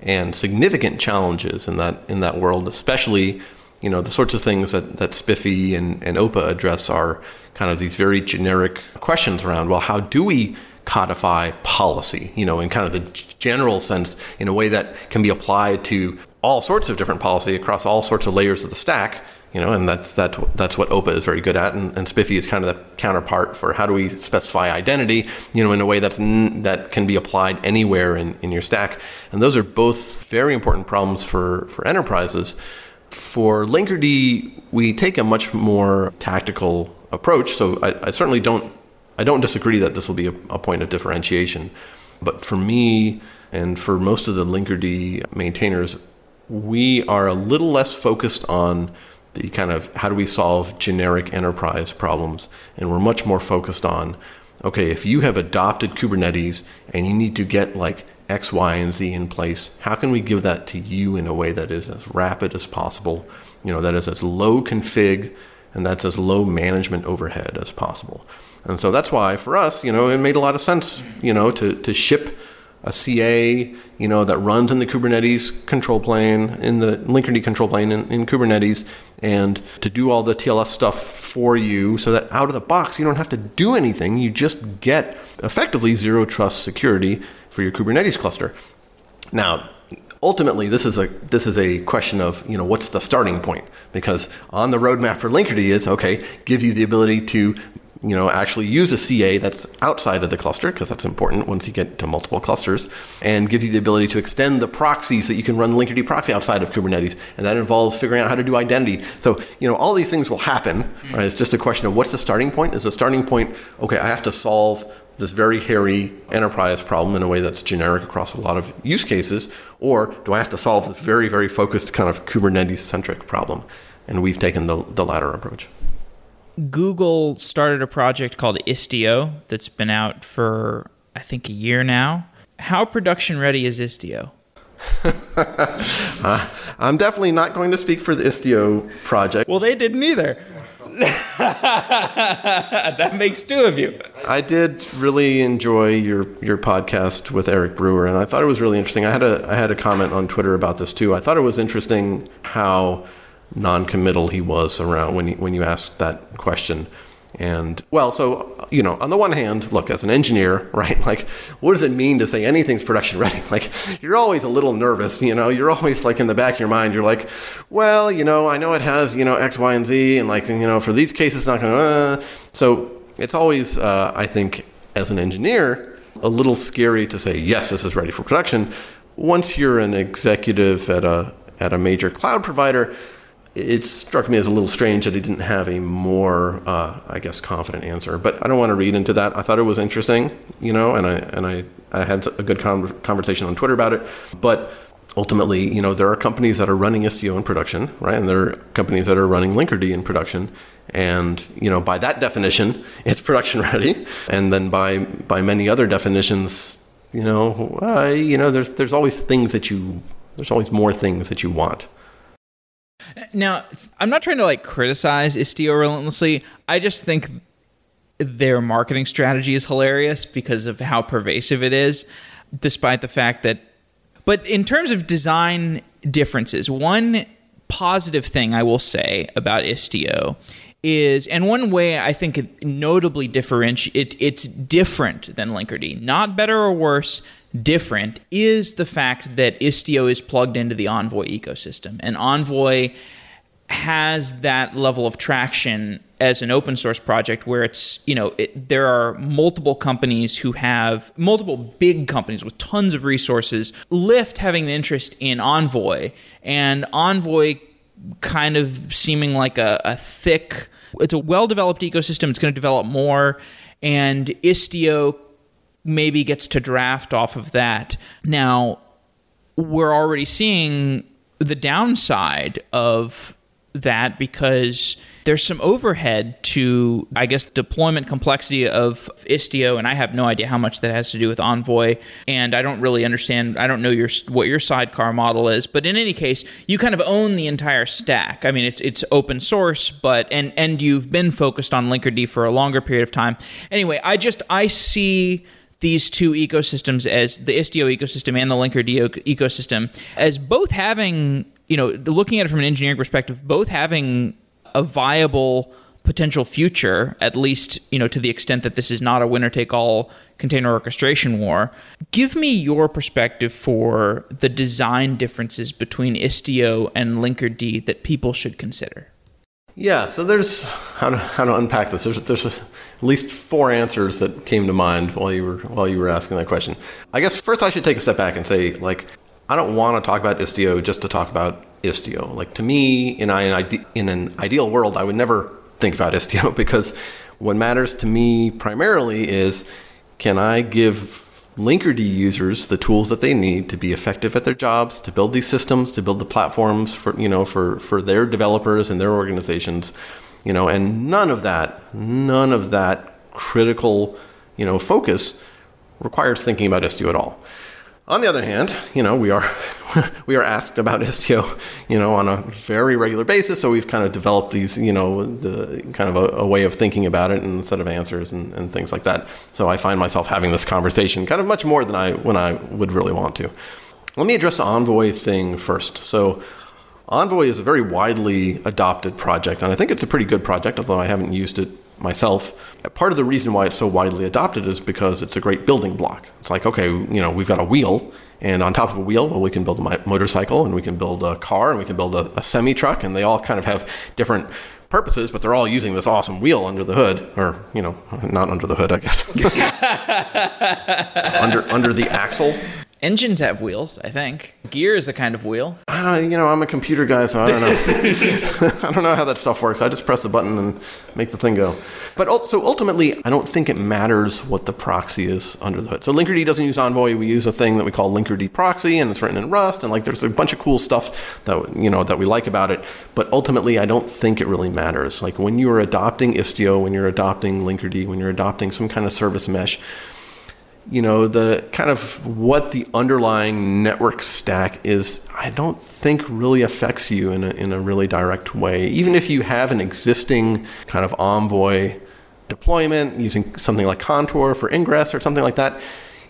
and significant challenges in that, in that world, especially, you know, the sorts of things that, that SPIFFE and, and OPA address are kind of these very generic questions around, well, how do we codify policy, you know, in kind of the general sense, in a way that can be applied to all sorts of different policy across all sorts of layers of the stack you know, and that's that's that's what OPA is very good at, and, and SPIFFE is kind of the counterpart for how do we specify identity, you know, in a way that's that can be applied anywhere in, in your stack, and those are both very important problems for for enterprises. For Linkerd, we take a much more tactical approach. So I, I certainly don't I don't disagree that this will be a, a point of differentiation, but for me and for most of the Linkerd maintainers, we are a little less focused on the kind of how do we solve generic enterprise problems. And we're much more focused on okay, if you have adopted Kubernetes and you need to get like X, Y, and Z in place, how can we give that to you in a way that is as rapid as possible? You know, that is as low config and that's as low management overhead as possible. And so that's why for us, you know, it made a lot of sense, you know, to, to ship a CA, you know, that runs in the Kubernetes control plane, in the Linkerd control plane in, in, Kubernetes, and to do all the TLS stuff for you so that out of the box you don't have to do anything. You just get effectively zero trust security for your Kubernetes cluster. Now, ultimately this is a this is a question of you know what's the starting point because on the roadmap for Linkerd is okay give you the ability to you know, actually use a CA that's outside of the cluster, because that's important once you get to multiple clusters, and gives you the ability to extend the proxy so you can run the Linkerd proxy outside of Kubernetes. And that involves figuring out how to do identity. So, you know, all these things will happen, right? It's just a question of what's the starting point? Is the starting point, okay, I have to solve this very hairy enterprise problem in a way that's generic across a lot of use cases, or do I have to solve this very, very focused kind of Kubernetes centric problem? And we've taken the, the latter approach. Google started a project called Istio that's been out for I think a year now. How production ready is Istio? uh, I'm definitely not going to speak for the Istio project. Well, they didn't either. that makes two of you. I did really enjoy your your podcast with Eric Brewer, and I thought it was really interesting. I had a I had a comment on Twitter about this too. I thought it was interesting how non-committal he was around when you, when you asked that question. And well, so you know, on the one hand, look, as an engineer, right? Like, what does it mean to say anything's production ready? Like, you're always a little nervous, you know. You're always like in the back of your mind, you're like, well, you know, I know it has, you know, X, Y, and Z, and like, you know, for these cases, not going to. Uh. So it's always, uh, I think, as an engineer, a little scary to say yes, this is ready for production. Once you're an executive at a at a major cloud provider, it struck me as a little strange that he didn't have a more, uh, I guess, confident answer. But I don't want to read into that. I thought it was interesting, you know, and I and I, I had a good con- conversation on Twitter about it. But ultimately, you know, there are companies that are running Istio in production, right, and there are companies that are running Linkerd in production. And you know, by that definition, it's production ready. And then by by many other definitions, you know, uh, you know, there's there's always things that you there's always more things that you want. Now, I'm not trying to like criticize Istio relentlessly. I just think their marketing strategy is hilarious because of how pervasive it is, despite the fact that. But in terms of design differences, one positive thing I will say about Istio is, and one way I think it notably differentiates, it, it's different than Linkerd. Not better or worse, different is the fact that Istio is plugged into the Envoy ecosystem. And Envoy has that level of traction as an open source project where it's, you know, it, there are multiple companies who have multiple big companies with tons of resources, Lyft having an interest in Envoy, and Envoy kind of seeming like a, a thick, it's a well developed ecosystem, it's going to develop more, and Istio maybe gets to draft off of that. Now, we're already seeing the downside of that because there's some overhead to, I guess, deployment complexity of Istio, and I have no idea how much that has to do with Envoy, and I don't really understand. I don't know your what your sidecar model is, but in any case, you kind of own the entire stack. I mean, it's it's open source, but and and you've been focused on Linkerd for a longer period of time. Anyway, I just I see these two ecosystems as the Istio ecosystem and the Linkerd ecosystem as both having, you know, looking at it from an engineering perspective, both having a viable potential future, at least, you know, to the extent that this is not a winner take all container orchestration war. Give me your perspective for the design differences between Istio and Linkerd that people should consider. Yeah, so there's how to how to unpack this. There's there's at least four answers that came to mind while you were while you were asking that question. I guess first I should take a step back and say like I don't want to talk about Istio just to talk about Istio. Like to me, in an in an ideal world, I would never think about Istio because what matters to me primarily is can I give Linkerd users the tools that they need to be effective at their jobs, to build these systems, to build the platforms for you know for for their developers and their organizations, you know, and none of that, none of that critical, you know, focus requires thinking about Istio at all. On the other hand, you know, we are we are asked about Istio, you know, on a very regular basis. So we've kind of developed these, you know, the kind of a, a way of thinking about it and a set of answers and, and, things like that. So I find myself having this conversation kind of much more than I when I would really want to. Let me address the Envoy thing first. So Envoy is a very widely adopted project, and I think it's a pretty good project, although I haven't used it myself. Part of the reason why it's so widely adopted is because it's a great building block. It's like, okay, you know, we've got a wheel and on top of a wheel, well, we can build a motorcycle and we can build a car and we can build a, a semi truck, and they all kind of have different purposes, but they're all using this awesome wheel under the hood, or you know, not under the hood, I guess, under under the axle. Engines have wheels, I think. Gear is a kind of wheel. Uh, you know, I'm a computer guy, so I don't know. I don't know how that stuff works. I just press a button and make the thing go. But so ultimately, I don't think it matters what the proxy is under the hood. So Linkerd doesn't use Envoy. We use a thing that we call Linkerd proxy, and it's written in Rust. And like, there's a bunch of cool stuff that you know that we like about it. But ultimately, I don't think it really matters. Like when you are adopting Istio, when you're adopting Linkerd, when you're adopting some kind of service mesh you know, the kind of what the underlying network stack is, I don't think really affects you in a, in a really direct way. Even if you have an existing kind of Envoy deployment using something like Contour for ingress or something like that,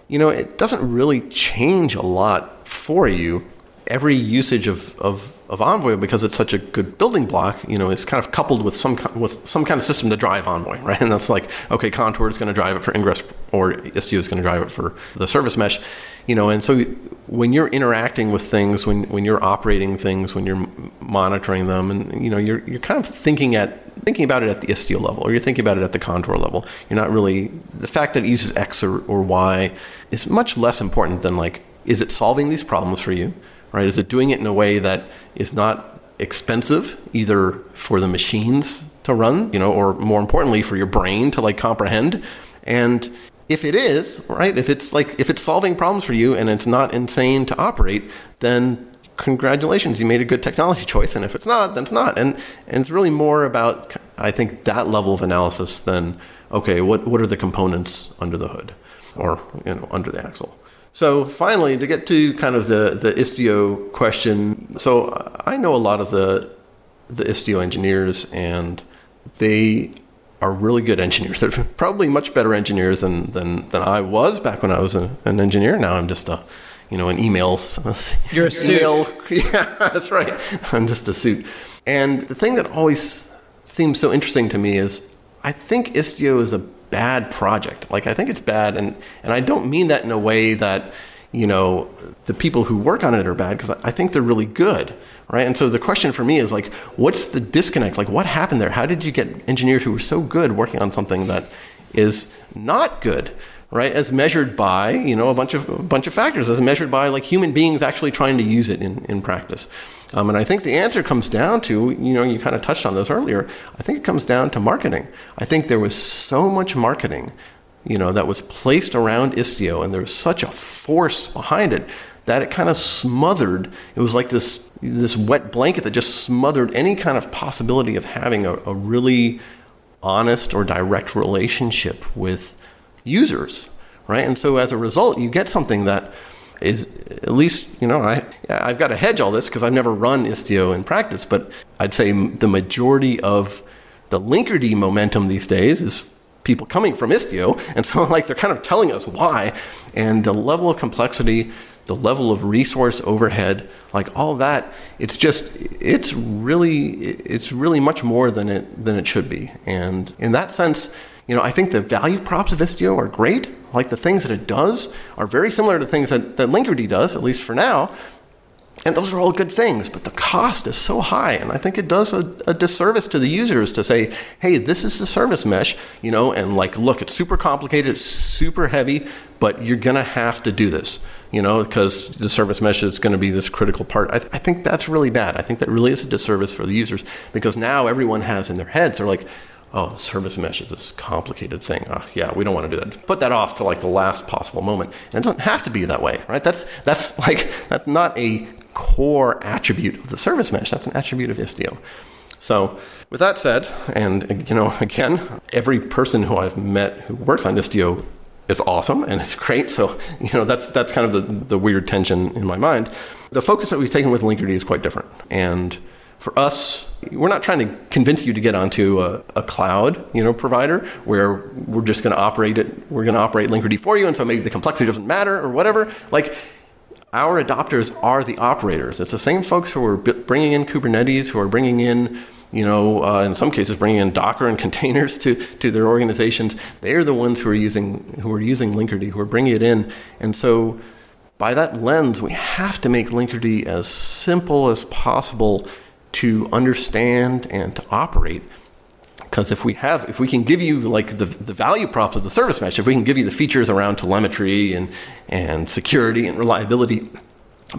you know, it doesn't really change a lot for you. Every usage of, of, of Envoy, because it's such a good building block, you know, it's kind of coupled with some with some kind of system to drive Envoy, right? And that's like, okay, Contour is going to drive it for ingress, or Istio is going to drive it for the service mesh, you know. And so when you're interacting with things, when when you're operating things, when you're monitoring them, and you know, you're you're kind of thinking at thinking about it at the Istio level, or you're thinking about it at the Contour level. You're not really the fact that it uses X or, or Y is much less important than like, is it solving these problems for you? Right? Is it doing it in a way that is not expensive, either for the machines to run, you know, or more importantly for your brain to like comprehend? And if it is, right, if it's like if it's solving problems for you and it's not insane to operate, then congratulations, you made a good technology choice. And if it's not, then it's not. And and it's really more about I think that level of analysis than okay, what what are the components under the hood or you know under the axle. So finally, to get to kind of the the Istio question, so I know a lot of the the Istio engineers, and they are really good engineers. They're probably much better engineers than than, than I was back when I was a, an engineer. Now I'm just a you know an email. You're a suit. Email, yeah, that's right. I'm just a suit. And the thing that always seems so interesting to me is I think Istio is a bad project. Like I think it's bad, and and I don't mean that in a way that you know the people who work on it are bad because I think they're really good, right? And so the question for me is like, what's the disconnect? Like, what happened there? How did you get engineers who were so good working on something that is not good? right as measured by you know a bunch of a bunch of factors as measured by like human beings actually trying to use it in, in practice um, and I think the answer comes down to, you know, you kind of touched on this earlier. I think it comes down to marketing. I think there was so much marketing, you know, that was placed around Istio, and there was such a force behind it that it kind of smothered. It was like this this wet blanket that just smothered any kind of possibility of having a, a really honest or direct relationship with users, right? And so as a result, you get something that is at least you know I I've got to hedge all this because I've never run Istio in practice, but I'd say the majority of the Linkerd momentum these days is people coming from Istio, and so like they're kind of telling us why, and the level of complexity, the level of resource overhead, like all that, it's just it's really it's really much more than it than it should be, and in that sense, you know I think the value props of Istio are great like the things that it does are very similar to things that, that Linkerd does, at least for now. And those are all good things, but the cost is so high. And I think it does a, a, disservice to the users to say, hey, this is the service mesh, you know, and like, look, it's super complicated, it's super heavy, but you're to have to do this, you know, because the service mesh is going to be this critical part. I, th- I think that's really bad. I think that really is a disservice for the users because now everyone has in their heads, they're like, oh, service mesh is this complicated thing. Oh, yeah, we don't want to do that. Put that off to like the last possible moment. And it doesn't have to be that way, right? That's that's like that's not a core attribute of the service mesh. That's an attribute of Istio. So, with that said, and you know, again, every person who I've met who works on Istio is awesome and it's great. So, you know, that's that's kind of the, the weird tension in my mind. The focus that we've taken with Linkerd is quite different. And for us, we're not trying to convince you to get onto a, a cloud, you know, provider where we're just going to operate it. We're going to operate Linkerd for you, and so maybe the complexity doesn't matter or whatever. Like our adopters are the operators. It's the same folks who are bringing in Kubernetes, who are bringing in, you know, uh, in some cases bringing in Docker and containers to, to their organizations. They're the ones who are using who are using Linkerd, who are bringing it in, and so by that lens, we have to make Linkerd as simple as possible to understand and to operate. Because if we have, if we can give you like the, the value props of the service mesh, if we can give you the features around telemetry and, and security and reliability,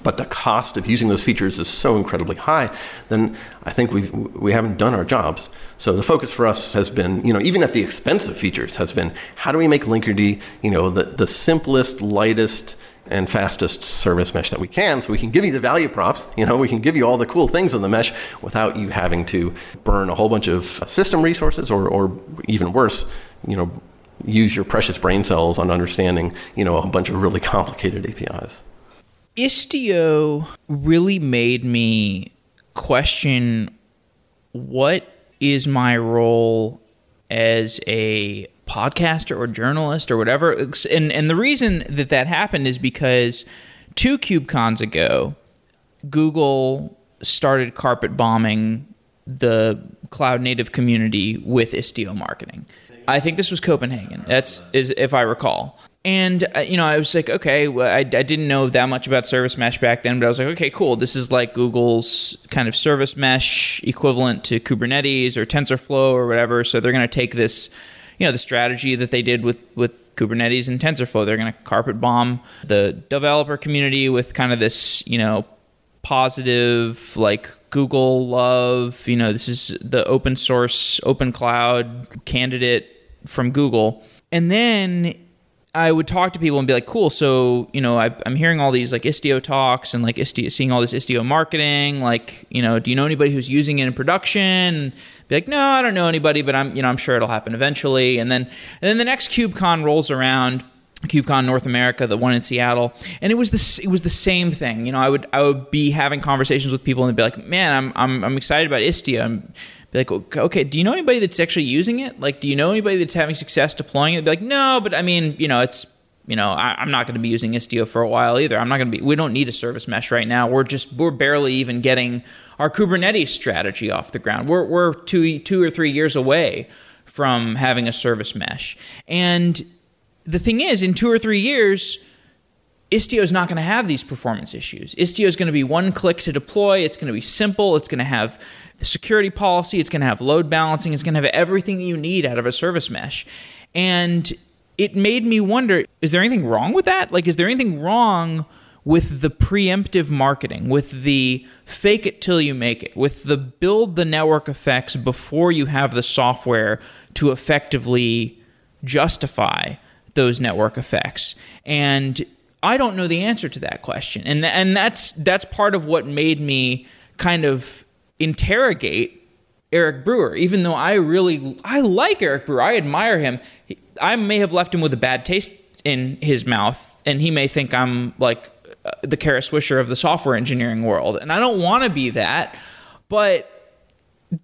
but the cost of using those features is so incredibly high, then I think we we haven't done our jobs. So the focus for us has been, you know, even at the expense of features, has been how do we make Linkerd, you know, the, the simplest, lightest, and fastest service mesh that we can so we can give you the value props you know we can give you all the cool things in the mesh without you having to burn a whole bunch of system resources or, or even worse you know use your precious brain cells on understanding, you know, a bunch of really complicated APIs. Istio really made me question what is my role as a podcaster or journalist or whatever. And and the reason that that happened is because two KubeCons ago, Google started carpet bombing the cloud native community with Istio marketing. I think this was Copenhagen. That's is if I recall. And uh, you know, I was like, okay, well, I, I didn't know that much about service mesh back then, but I was like, okay, cool. This is like Google's kind of service mesh equivalent to Kubernetes or TensorFlow or whatever. So they're going to take this, you know, the strategy that they did with with Kubernetes and TensorFlow. They're going to carpet bomb the developer community with kind of this, you know, positive like Google love. You know, this is the open source, open cloud candidate from Google. And then I would talk to people and be like, cool. So, you know, I, am hearing all these like Istio talks and like Istio, seeing all this Istio marketing. Like, you know, do you know anybody who's using it in production? And be like, no, I don't know anybody, but I'm, you know, I'm sure it'll happen eventually. And then, and then the next KubeCon rolls around KubeCon North America, the one in Seattle, and it was the it was the same thing. You know, I would I would be having conversations with people and they'd be like, "Man, I'm I'm I'm excited about Istio." And be like, "Okay, do you know anybody that's actually using it? Like, do you know anybody that's having success deploying it?" Be like, "No, but I mean, you know, it's you know, I, am not going to be using Istio for a while either. I'm not going to be. We don't need a service mesh right now. We're just we're barely even getting our Kubernetes strategy off the ground. We're we're two two or three years away from having a service mesh and the thing is, in two or three years, Istio is not going to have these performance issues. Istio is going to be one click to deploy. It's going to be simple. It's going to have the security policy. It's going to have load balancing. It's going to have everything that you need out of a service mesh. And it made me wonder is there anything wrong with that? Like, is there anything wrong with the preemptive marketing, with the fake it till you make it, with the build the network effects before you have the software to effectively justify? those network effects. And I don't know the answer to that question. And th- and that's that's part of what made me kind of interrogate Eric Brewer, even though I really I like Eric Brewer. I admire him. I may have left him with a bad taste in his mouth and he may think I'm like uh, the Kara Swisher of the software engineering world. And I don't want to be that, but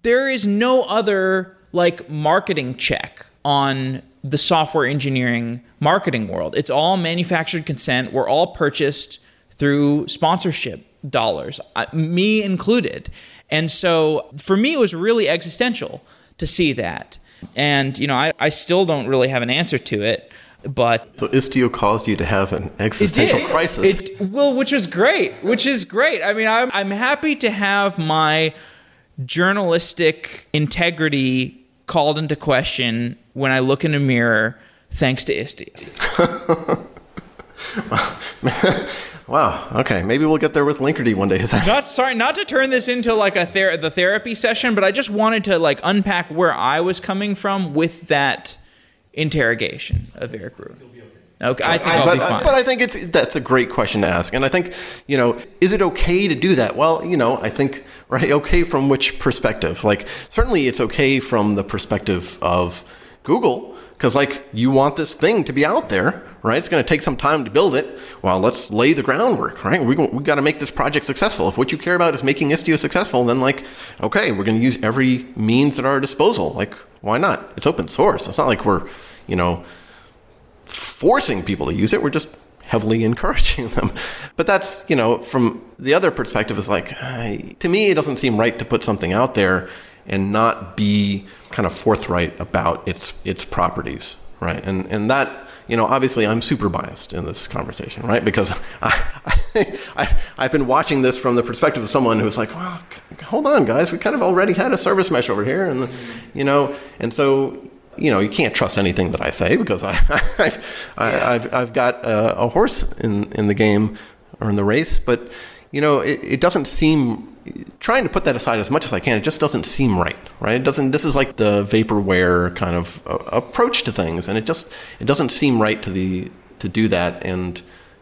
there is no other like marketing check on the software engineering marketing world. It's all manufactured consent. We're all purchased through sponsorship dollars, uh, me included. And so for me, it was really existential to see that. And, you know, I, I still don't really have an answer to it. But so Istio caused you to have an existential it crisis. It, well, which was great, which is great. I mean, I'm, I'm happy to have my journalistic integrity called into question when I look in a mirror thanks to Istio. wow. Okay. Maybe we'll get there with Linkerd one day. not sorry, not to turn this into like a ther- the therapy session, but I just wanted to like unpack where I was coming from with that interrogation of Eric Brewer. Okay, I think I'll but, be fine. But I think it's that's a great question to ask, and I think you know, is it okay to do that? Well, you know, I think right, okay from which perspective? Like, certainly it's okay from the perspective of Google, because like you want this thing to be out there, right? It's going to take some time to build it. Well, let's lay the groundwork, right? We we got to make this project successful. If what you care about is making Istio successful, then like, okay, we're going to use every means at our disposal. Like, why not? It's open source. It's not like we're, you know forcing people to use it. We're just heavily encouraging them. But that's, you know, from the other perspective is like, to me, it doesn't seem right to put something out there and not be kind of forthright about its its properties, right? And and that, you know, obviously I'm super biased in this conversation, right? Because I, I, I've been watching this from the perspective of someone who's like, well, hold on, guys, we kind of already had a service mesh over here, and you know, and so you know, you can't trust anything that I say because I, I've, I, have I've got a, a, horse in, in the game or in the race. But, you know, it, it doesn't seem, trying to put that aside as much as I can, it just doesn't seem right, right? It doesn't, this is like the vaporware kind of approach to things. And it just, it doesn't seem right to the, to do that. And,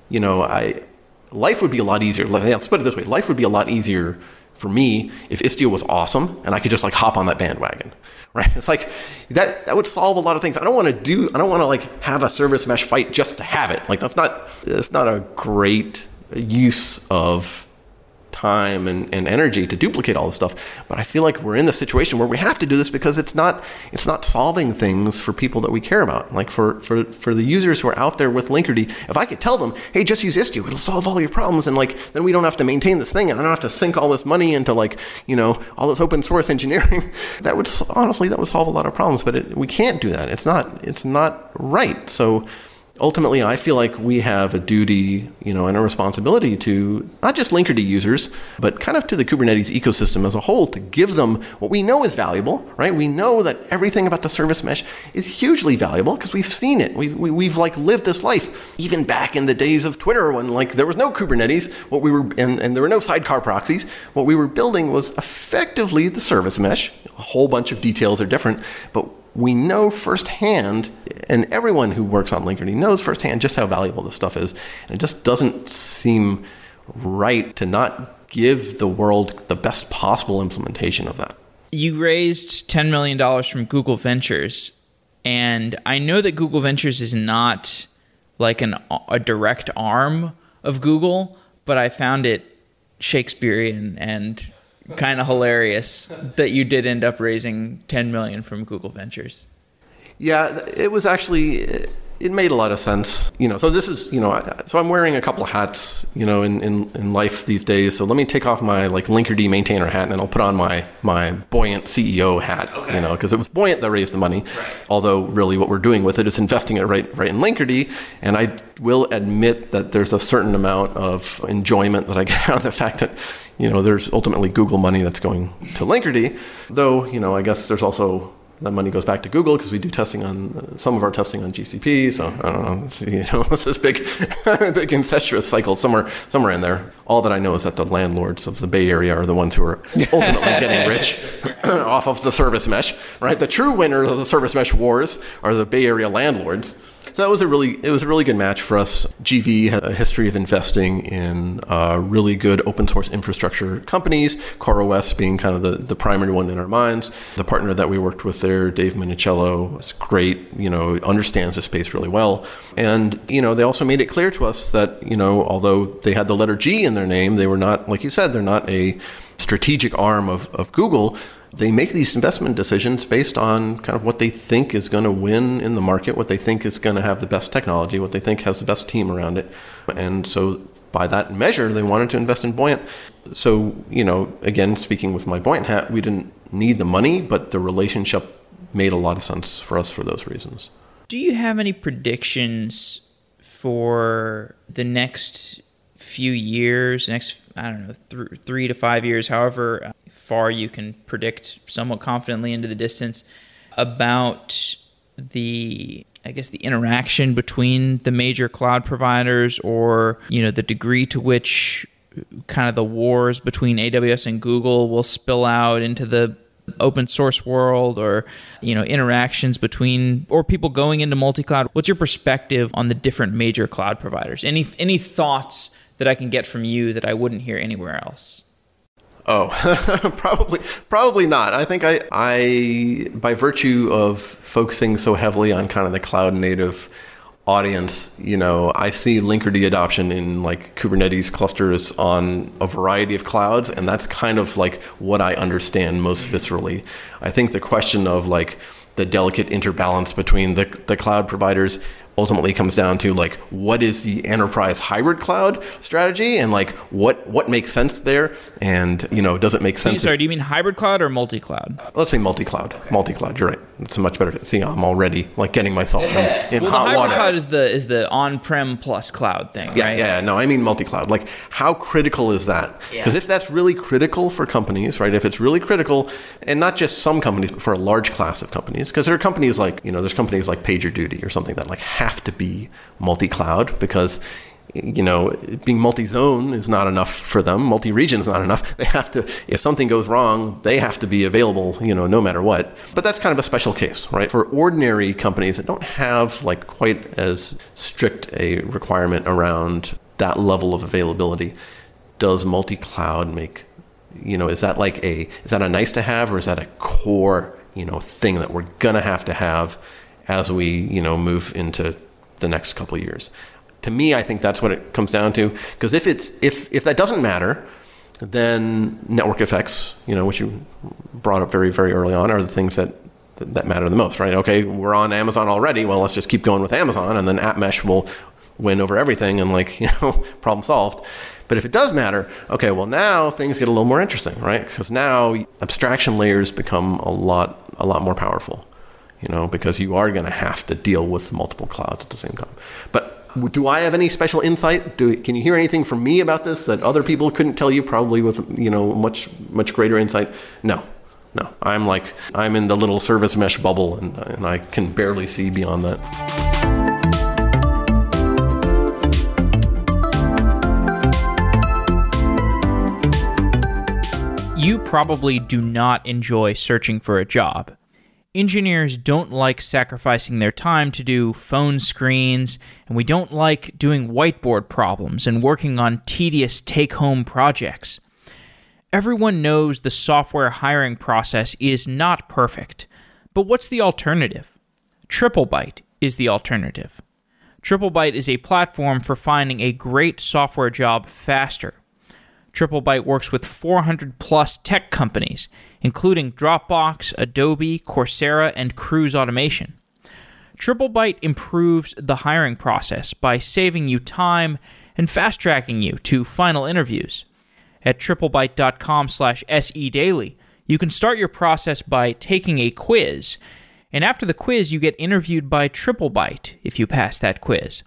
you know, I, life would be a lot easier. Let's put it this way. Life would be a lot easier for me if Istio was awesome and I could just like hop on that bandwagon. Right? It's like that that would solve a lot of things. I don't want to do I don't want to like have a service mesh fight just to have it. Like that's not that's not a great use of time and, and energy to duplicate all this stuff. But I feel like we're in the situation where we have to do this because it's not it's not solving things for people that we care about. Like for, for, for the users who are out there with Linkerd, if I could tell them, hey, just use Istio, it'll solve all your problems, and like then we don't have to maintain this thing and I don't have to sink all this money into like, you know, all this open source engineering, that would honestly that would solve a lot of problems. But it, we can't do that. It's not it's not right. So ultimately, I feel like we have a duty, you know, and a responsibility to not just Linkerd users, but kind of to the Kubernetes ecosystem as a whole to give them what we know is valuable, right? We know that everything about the service mesh is hugely valuable because we've seen it. We've, we, we have like lived this life. Even back in the days of Twitter when like there was no Kubernetes, what we were, and, and there were no sidecar proxies, what we were building was effectively the service mesh. A whole bunch of details are different, but we know firsthand, and everyone who works on Linkerd knows firsthand just how valuable this stuff is. And it just doesn't seem right to not give the world the best possible implementation of that. You raised $10 million from Google Ventures. And I know that Google Ventures is not like an, a direct arm of Google, but I found it Shakespearean and kind of hilarious that you did end up raising 10 million from Google Ventures. Yeah, it was actually it made a lot of sense. You know, so this is, you know, so I'm wearing a couple of hats, you know, in, in, in life these days. So let me take off my like Linkerd maintainer hat and I'll put on my my buoyant CEO hat, okay. you know, because it was buoyant that raised the money. Right. Although really what we're doing with it is investing it right right in Linkerd. And I will admit that there's a certain amount of enjoyment that I get out of the fact that you know, there's ultimately Google money that's going to Linkerd, though, you know, I guess there's also that money goes back to Google because we do testing on uh, some of our testing on GCP. So I don't know. It's, you know, it's this big, big incestuous cycle somewhere, somewhere in there. All that I know is that the landlords of the Bay Area are the ones who are ultimately getting rich off of the service mesh, right? The true winners of the service mesh wars are the Bay Area landlords. So that was a really it was a really good match for us. GV had a history of investing in uh, really good open source infrastructure companies. CoreOS being kind of the, the primary one in our minds. The partner that we worked with there, Dave Munichiello, is great. You know, understands the space really well. And you know, they also made it clear to us that you know, although they had the letter G in their name, they were not like you said, they're not a strategic arm of, of Google they make these investment decisions based on kind of what they think is going to win in the market, what they think is going to have the best technology, what they think has the best team around it. And so by that measure, they wanted to invest in Buoyant. So, you know, again, speaking with my Buoyant hat, we didn't need the money, but the relationship made a lot of sense for us for those reasons. Do you have any predictions for the next few years, next, I don't know, th- three to five years, however far you can predict somewhat confidently into the distance about the I guess the interaction between the major cloud providers or you know the degree to which kind of the wars between AWS and Google will spill out into the open source world or you know interactions between or people going into multi-cloud. What's your perspective on the different major cloud providers? Any any thoughts that I can get from you that I wouldn't hear anywhere else Oh, probably, probably not. I think I, I, by virtue of focusing so heavily on kind of the cloud native audience, you know, I see Linkerd adoption in like Kubernetes clusters on a variety of clouds, and that's kind of like what I understand most viscerally. I think the question of like the delicate interbalance between the the cloud providers ultimately comes down to like what is the enterprise hybrid cloud strategy and like what what makes sense there? And you know does it make sense sorry do you mean hybrid cloud or multi-cloud? Let's say multi-cloud. Okay. multi-cloud you're right. It's much better see i'm already like getting myself in, in well, hot the hybrid water. cloud is the is the on-prem plus cloud thing yeah right? yeah no i mean multi-cloud. Like how critical is that? Because yeah. if that's really critical for companies right if it's really critical and not just some companies but for a large class of companies because there are companies like you know there's companies like pagerduty or something that like have to be multi-cloud because you know being multi-zone is not enough for them. Multi-region is not enough. They have to if something goes wrong they have to be available you know no matter what. But that's kind of a special case right? For ordinary companies that don't have like quite as strict a requirement around that level of availability does multi-cloud make you know, is that like a is that a nice to have or is that a core, you know, thing that we're gonna have to have as we, you know, move into the next couple of years? To me, I think that's what it comes down to. Because if it's if if that doesn't matter, then network effects, you know, which you brought up very very early on, are the things that that matter the most, right? Okay, we're on Amazon already. Well, let's just keep going with Amazon, and then App Mesh will win over everything, and like you know, problem solved. But if it does matter, okay, well now things get a little more interesting, right? Because now abstraction layers become a lot a lot more powerful, you know, because you are going to have to deal with multiple clouds at the same time. But do I have any special insight? Do, can you hear anything from me about this that other people couldn't tell you, probably with you know much much greater insight? No, no. I'm like I'm in the little service mesh bubble, and, and I can barely see beyond that. You probably do not enjoy searching for a job. Engineers don't like sacrificing their time to do phone screens, and we don't like doing whiteboard problems and working on tedious take home projects. Everyone knows the software hiring process is not perfect, but what's the alternative? TripleByte is the alternative. TripleByte is a platform for finding a great software job faster. TripleByte works with 400 plus tech companies, including Dropbox, Adobe, Coursera, and Cruise Automation. TripleByte improves the hiring process by saving you time and fast tracking you to final interviews. At triplebyte.com slash sedaily, you can start your process by taking a quiz, and after the quiz, you get interviewed by TripleByte if you pass that quiz.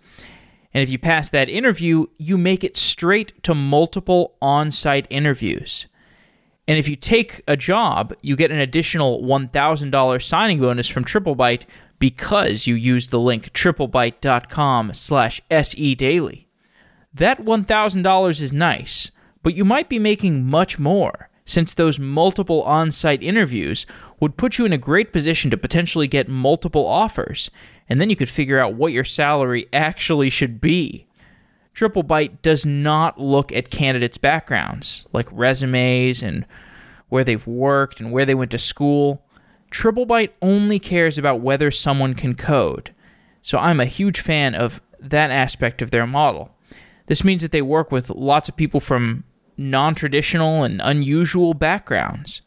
And if you pass that interview, you make it straight to multiple on site interviews. And if you take a job, you get an additional $1,000 signing bonus from TripleByte because you use the link triplebyte.com slash sedaily. That $1,000 is nice, but you might be making much more since those multiple on site interviews would put you in a great position to potentially get multiple offers and then you could figure out what your salary actually should be. TripleByte does not look at candidates' backgrounds, like resumes and where they've worked and where they went to school. TripleByte only cares about whether someone can code. So I'm a huge fan of that aspect of their model. This means that they work with lots of people from non traditional and unusual backgrounds.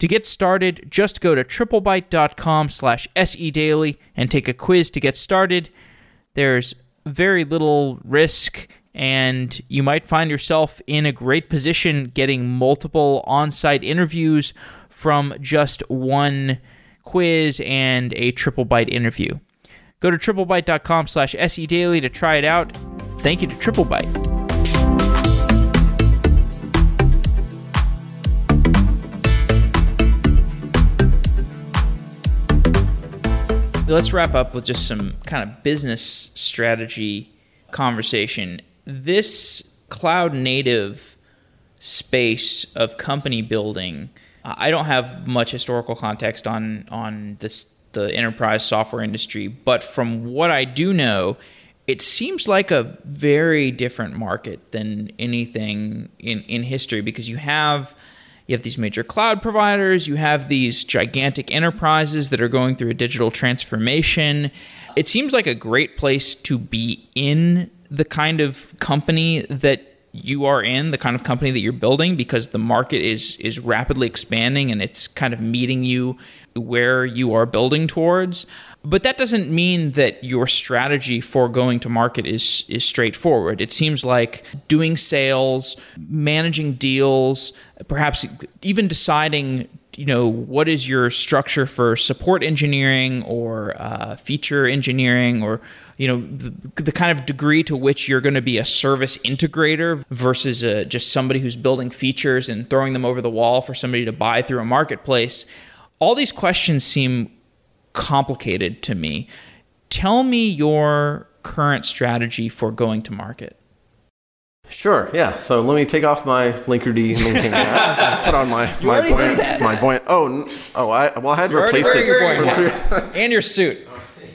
To get started, just go to triplebyte.com slash sedaily and take a quiz to get started. There's very little risk, and you might find yourself in a great position getting multiple on site interviews from just one quiz and a TripleByte interview. Go to triplebyte.com slash sedaily to try it out. Thank you to TripleByte. Let's wrap up with just some kind of business strategy conversation. This cloud native space of company building, I don't have much historical context on on this the enterprise software industry, but from what I do know, it seems like a very different market than anything in, in history because you have you have these major cloud providers, you have these gigantic enterprises that are going through a digital transformation. It seems like a great place to be in the kind of company that you are in, the kind of company that you're building because the market is is rapidly expanding and it's kind of meeting you where you are building towards. But that doesn't mean that your strategy for going to market is is straightforward. It seems like doing sales, managing deals, perhaps even deciding you know what is your structure for support engineering or uh, feature engineering or you know the, the, kind of degree to which you're going to be a service integrator versus a, uh, just somebody who's building features and throwing them over the wall for somebody to buy through a marketplace all these questions seem complicated to me. Tell me your current strategy for going to market. Sure. Yeah. So let me take off my Linkerd LinkedIn hat. Put on my my buoyant, my buoyant. Oh, oh. I well, I had You're replaced it. Your and your suit.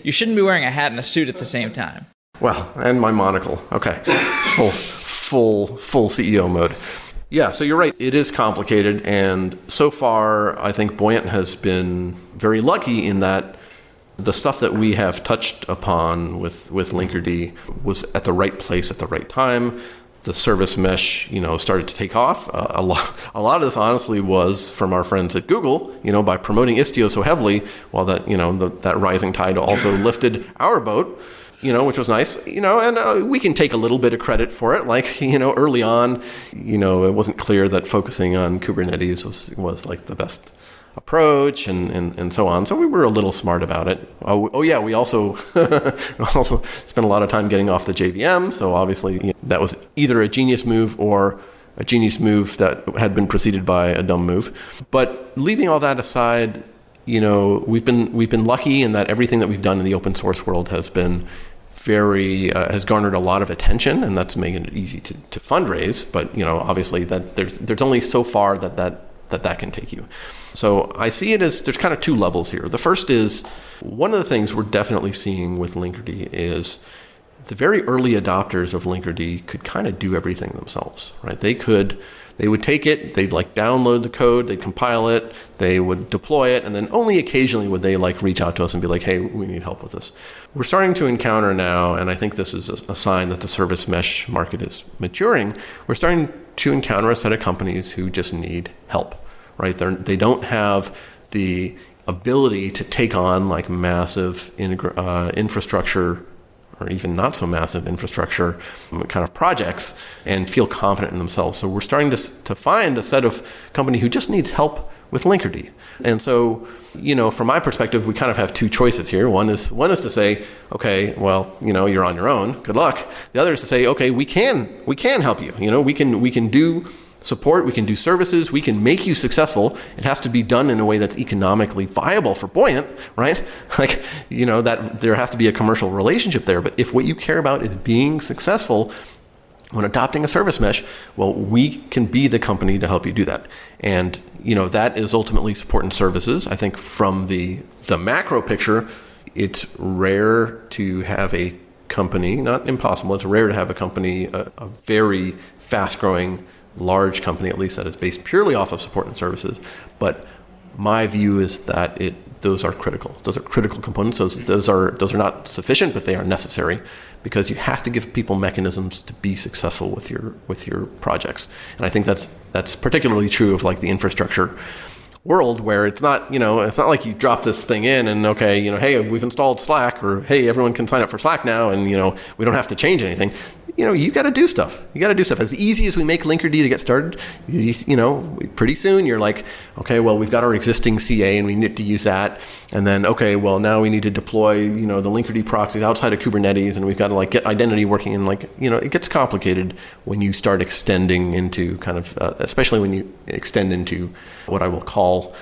You shouldn't be wearing a hat and a suit at the same time. Well, and my monocle. Okay. It's full, full, full CEO mode. Yeah, so you're right. It is complicated. And so far, I think Buoyant has been very lucky in that the stuff that we have touched upon with, with Linkerd was at the right place at the right time. The service mesh, you know, started to take off. Uh, a lot, a lot of this, honestly, was from our friends at Google. You know, by promoting Istio so heavily, while that, you know, the, that rising tide also lifted our boat you know, which was nice, you know, and uh, we can take a little bit of credit for it. Like, you know, early on, you know, it wasn't clear that focusing on Kubernetes was, was like the best approach and, and, and so on. So we were a little smart about it. Oh, oh yeah, we also also spent a lot of time getting off the JVM. So obviously you know, that was either a genius move or a genius move that had been preceded by a dumb move. But leaving all that aside, you know, we've been we've been lucky in that everything that we've done in the open source world has been very uh, has garnered a lot of attention, and that's making it easy to, to fundraise. But you know, obviously, that there's there's only so far that that that that can take you. So I see it as there's kind of two levels here. The first is one of the things we're definitely seeing with Linkerd is the very early adopters of Linkerd could kind of do everything themselves, right? They could they would take it, they'd like download the code, they'd compile it, they would deploy it, and then only occasionally would they like reach out to us and be like, hey, we need help with this. We're starting to encounter now, and I think this is a, sign that the service mesh market is maturing. We're starting to encounter a set of companies who just need help, right? They're, they don't have the ability to take on like massive uh, infrastructure or even not so massive infrastructure um, kind of projects and feel confident in themselves. So we're starting to, to find a set of company who just needs help with Linkerd. And so, you know, from my perspective, we kind of have two choices here. One is one is to say, okay, well, you know, you're on your own. Good luck. The other is to say, okay, we can we can help you. You know, we can we can do support, we can do services, we can make you successful. It has to be done in a way that's economically viable for Buoyant, right? Like, you know, that there has to be a commercial relationship there. But if what you care about is being successful when adopting a service mesh, well, we can be the company to help you do that. And, you know, that is ultimately support and services. I think from the the macro picture, it's rare to have a company, not impossible, it's rare to have a company, a, a very fast growing large company, at least that is based purely off of support and services. But my view is that it those are critical. Those are critical components. Those those are those are not sufficient, but they are necessary because you have to give people mechanisms to be successful with your with your projects. And I think that's that's particularly true of like the infrastructure world where it's not, you know, it's not like you drop this thing in and okay, you know, hey, we've installed Slack or hey, everyone can sign up for Slack now and you know, we don't have to change anything you know, you got to do stuff. You got to do stuff. As easy as we make Linkerd to get started, you, know, pretty soon you're like, okay, well, we've got our existing CA and we need to use that. And then, okay, well, now we need to deploy, you know, the Linkerd proxies outside of Kubernetes and we've got to like get identity working. And like, you know, it gets complicated when you start extending into kind of, uh, especially when you extend into what I will call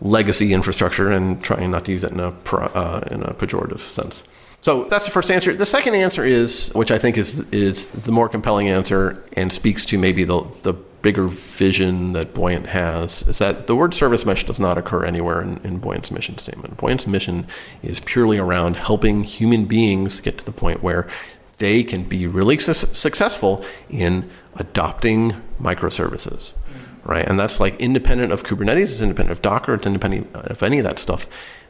legacy infrastructure and trying not to use that in a, uh, in a pejorative sense. So that's the first answer. The second answer is, which I think is is the more compelling answer and speaks to maybe the the bigger vision that Buoyant has, is that the word service mesh does not occur anywhere in, in Buoyant's mission statement. Buoyant's mission is purely around helping human beings get to the point where they can be really su- successful in adopting microservices right? And that's like independent of Kubernetes, it's independent of Docker, it's independent of any of that stuff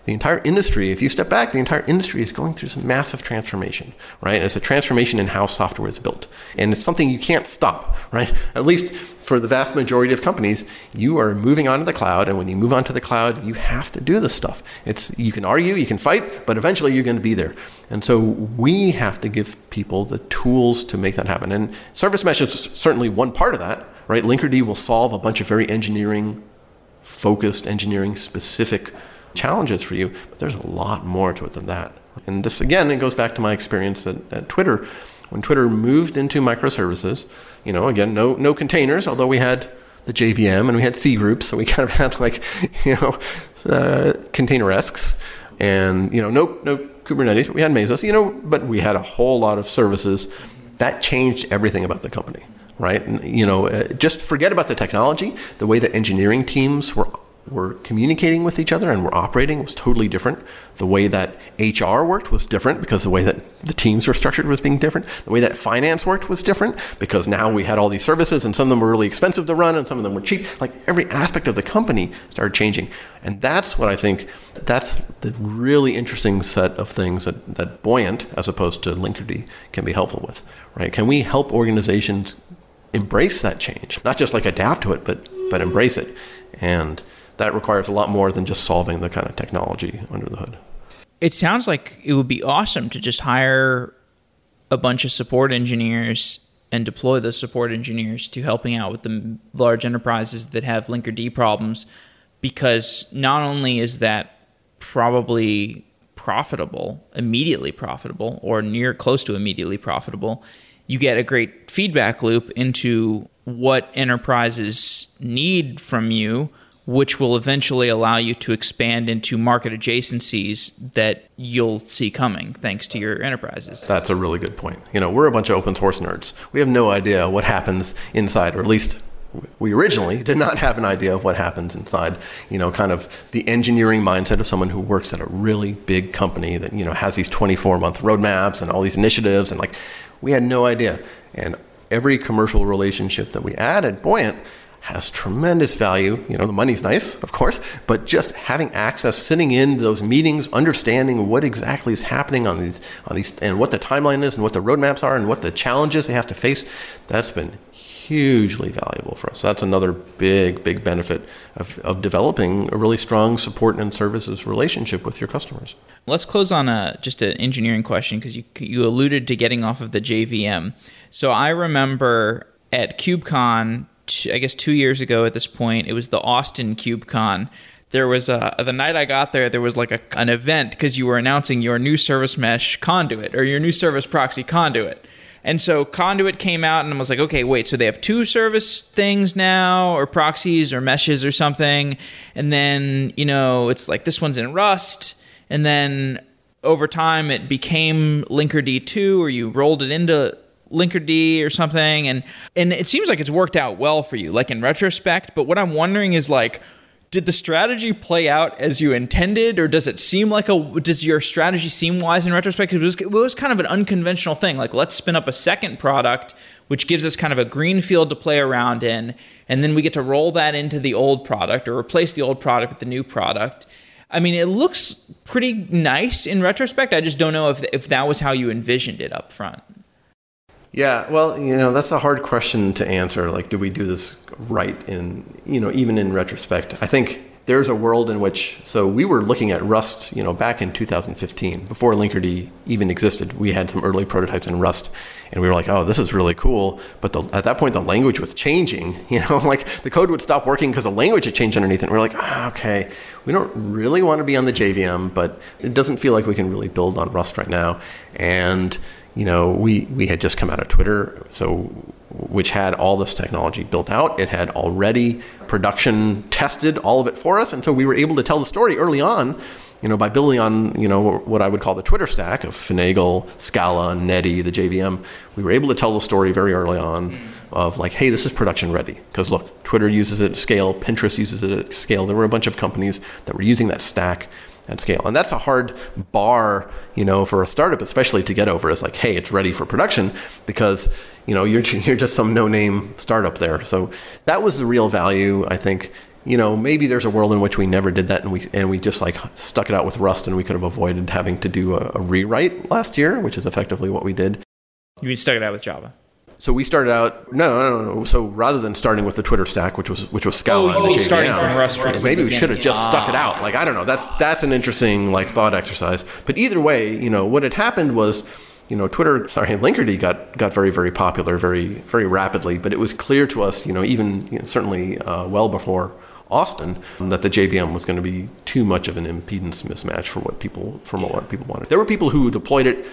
the entire industry, if you step back, the entire industry is going through some massive transformation, right? It's a transformation in how software is built. And it's something you can't stop, right? At least for the vast majority of companies, you are moving on to the cloud. And when you move on to the cloud, you have to do this stuff. It's, you can argue, you can fight, but eventually you're going to be there. And so we have to give people the tools to make that happen. And Service Mesh is certainly one part of that, right? Linkerd will solve a bunch of very engineering focused, engineering specific challenges for you, but there's a lot more to it than that. And this, again, it goes back to my experience at, at Twitter. When Twitter moved into microservices, you know, again, no, no containers, although we had the JVM and we had C groups, so we kind of had like, you know, uh, container-esques and, you know, no, no Kubernetes, but we had Mesos, you know, but we had a whole lot of services. That changed everything about the company, right? And, you know, uh, just forget about the technology, the way that engineering teams were were communicating with each other and were operating was totally different. The way that HR worked was different because the way that the teams were structured was being different. The way that finance worked was different because now we had all these services and some of them were really expensive to run and some of them were cheap. Like every aspect of the company started changing. And that's what I think that's the really interesting set of things that, that Buoyant, as opposed to Linkerd, can be helpful with. Right? Can we help organizations embrace that change? Not just like adapt to it, but but embrace it. And that requires a lot more than just solving the kind of technology under the hood. It sounds like it would be awesome to just hire a bunch of support engineers and deploy those support engineers to helping out with the large enterprises that have Linkerd problems because not only is that probably profitable, immediately profitable, or near close to immediately profitable, you get a great feedback loop into what enterprises need from you which will eventually allow you to expand into market adjacencies that you'll see coming thanks to your enterprises. That's a really good point. You know, we're a bunch of open source nerds. We have no idea what happens inside, or at least we originally did not have an idea of what happens inside, you know, kind of the engineering mindset of someone who works at a really big company that, you know, has these 24 month roadmaps and all these initiatives. And like, we had no idea. And every commercial relationship that we added, Buoyant, has tremendous value. You know, the money's nice, of course, but just having access, sitting in those meetings, understanding what exactly is happening on these, on these, and what the timeline is, and what the roadmaps are, and what the challenges they have to face, that's been hugely valuable for us. That's another big, big benefit of, of developing a really strong support and services relationship with your customers. Let's close on a just an engineering question because you you alluded to getting off of the JVM. So I remember at I guess two years ago at this point. It was the Austin KubeCon. There was a, the night I got there, there was like a, an event because you were announcing your new service mesh conduit or your new service proxy conduit. And so Conduit came out and I was like, okay, wait, so they have two service things now, or proxies or meshes or something. And then, you know, it's like this one's in Rust. And then over time it became Linkerd 2, or you rolled it into Linkerd or something, and and it seems like it's worked out well for you, like in retrospect. But what I'm wondering is like, did the strategy play out as you intended, or does it seem like a does your strategy seem wise in retrospect? It was it was kind of an unconventional thing. Like let's spin up a second product, which gives us kind of a green field to play around in, and then we get to roll that into the old product or replace the old product with the new product. I mean, it looks pretty nice in retrospect. I just don't know if if that was how you envisioned it up front. Yeah, well, you know, that's a hard question to answer. Like, do we do this right in, you know, even in retrospect? I think there's a world in which, so we were looking at Rust, you know, back in 2015, before Linkerd even existed. We had some early prototypes in Rust, and we were like, oh, this is really cool. But the, at that point, the language was changing. You know, like the code would stop working because the language had changed underneath it. And we we're like, ah, okay, we don't really want to be on the JVM, but it doesn't feel like we can really build on Rust right now. And you know, we, we had just come out of Twitter, so which had all this technology built out. It had already production tested all of it for us, and so we were able to tell the story early on. You know, by building on you know what I would call the Twitter stack of Finagle, Scala, Netty, the JVM, we were able to tell the story very early on hmm. of like, hey, this is production ready. Because look, Twitter uses it at scale, Pinterest uses it at scale. There were a bunch of companies that were using that stack at scale. And that's a hard bar, you know, for a startup, especially to get over. Is like, hey, it's ready for production because you know you're you're just some no-name startup there. So that was the real value, I think. You know, maybe there's a world in which we never did that, and we and we just like stuck it out with Rust, and we could have avoided having to do a, a rewrite last year, which is effectively what we did. You stuck it out with Java? So we started out no, no, no, So rather than starting with the Twitter stack, which was which was Scala, oh, and the JVM, starting from Rust maybe we should have just stuck it out. Like I don't know. That's that's an interesting like thought exercise. But either way, you know, what had happened was, you know, Twitter, sorry, Linkerd got got very very popular very very rapidly. But it was clear to us, you know, even you know, certainly uh, well before Austin that the JVM was going to be too much of an impedance mismatch for what people from what people wanted. There were people who deployed it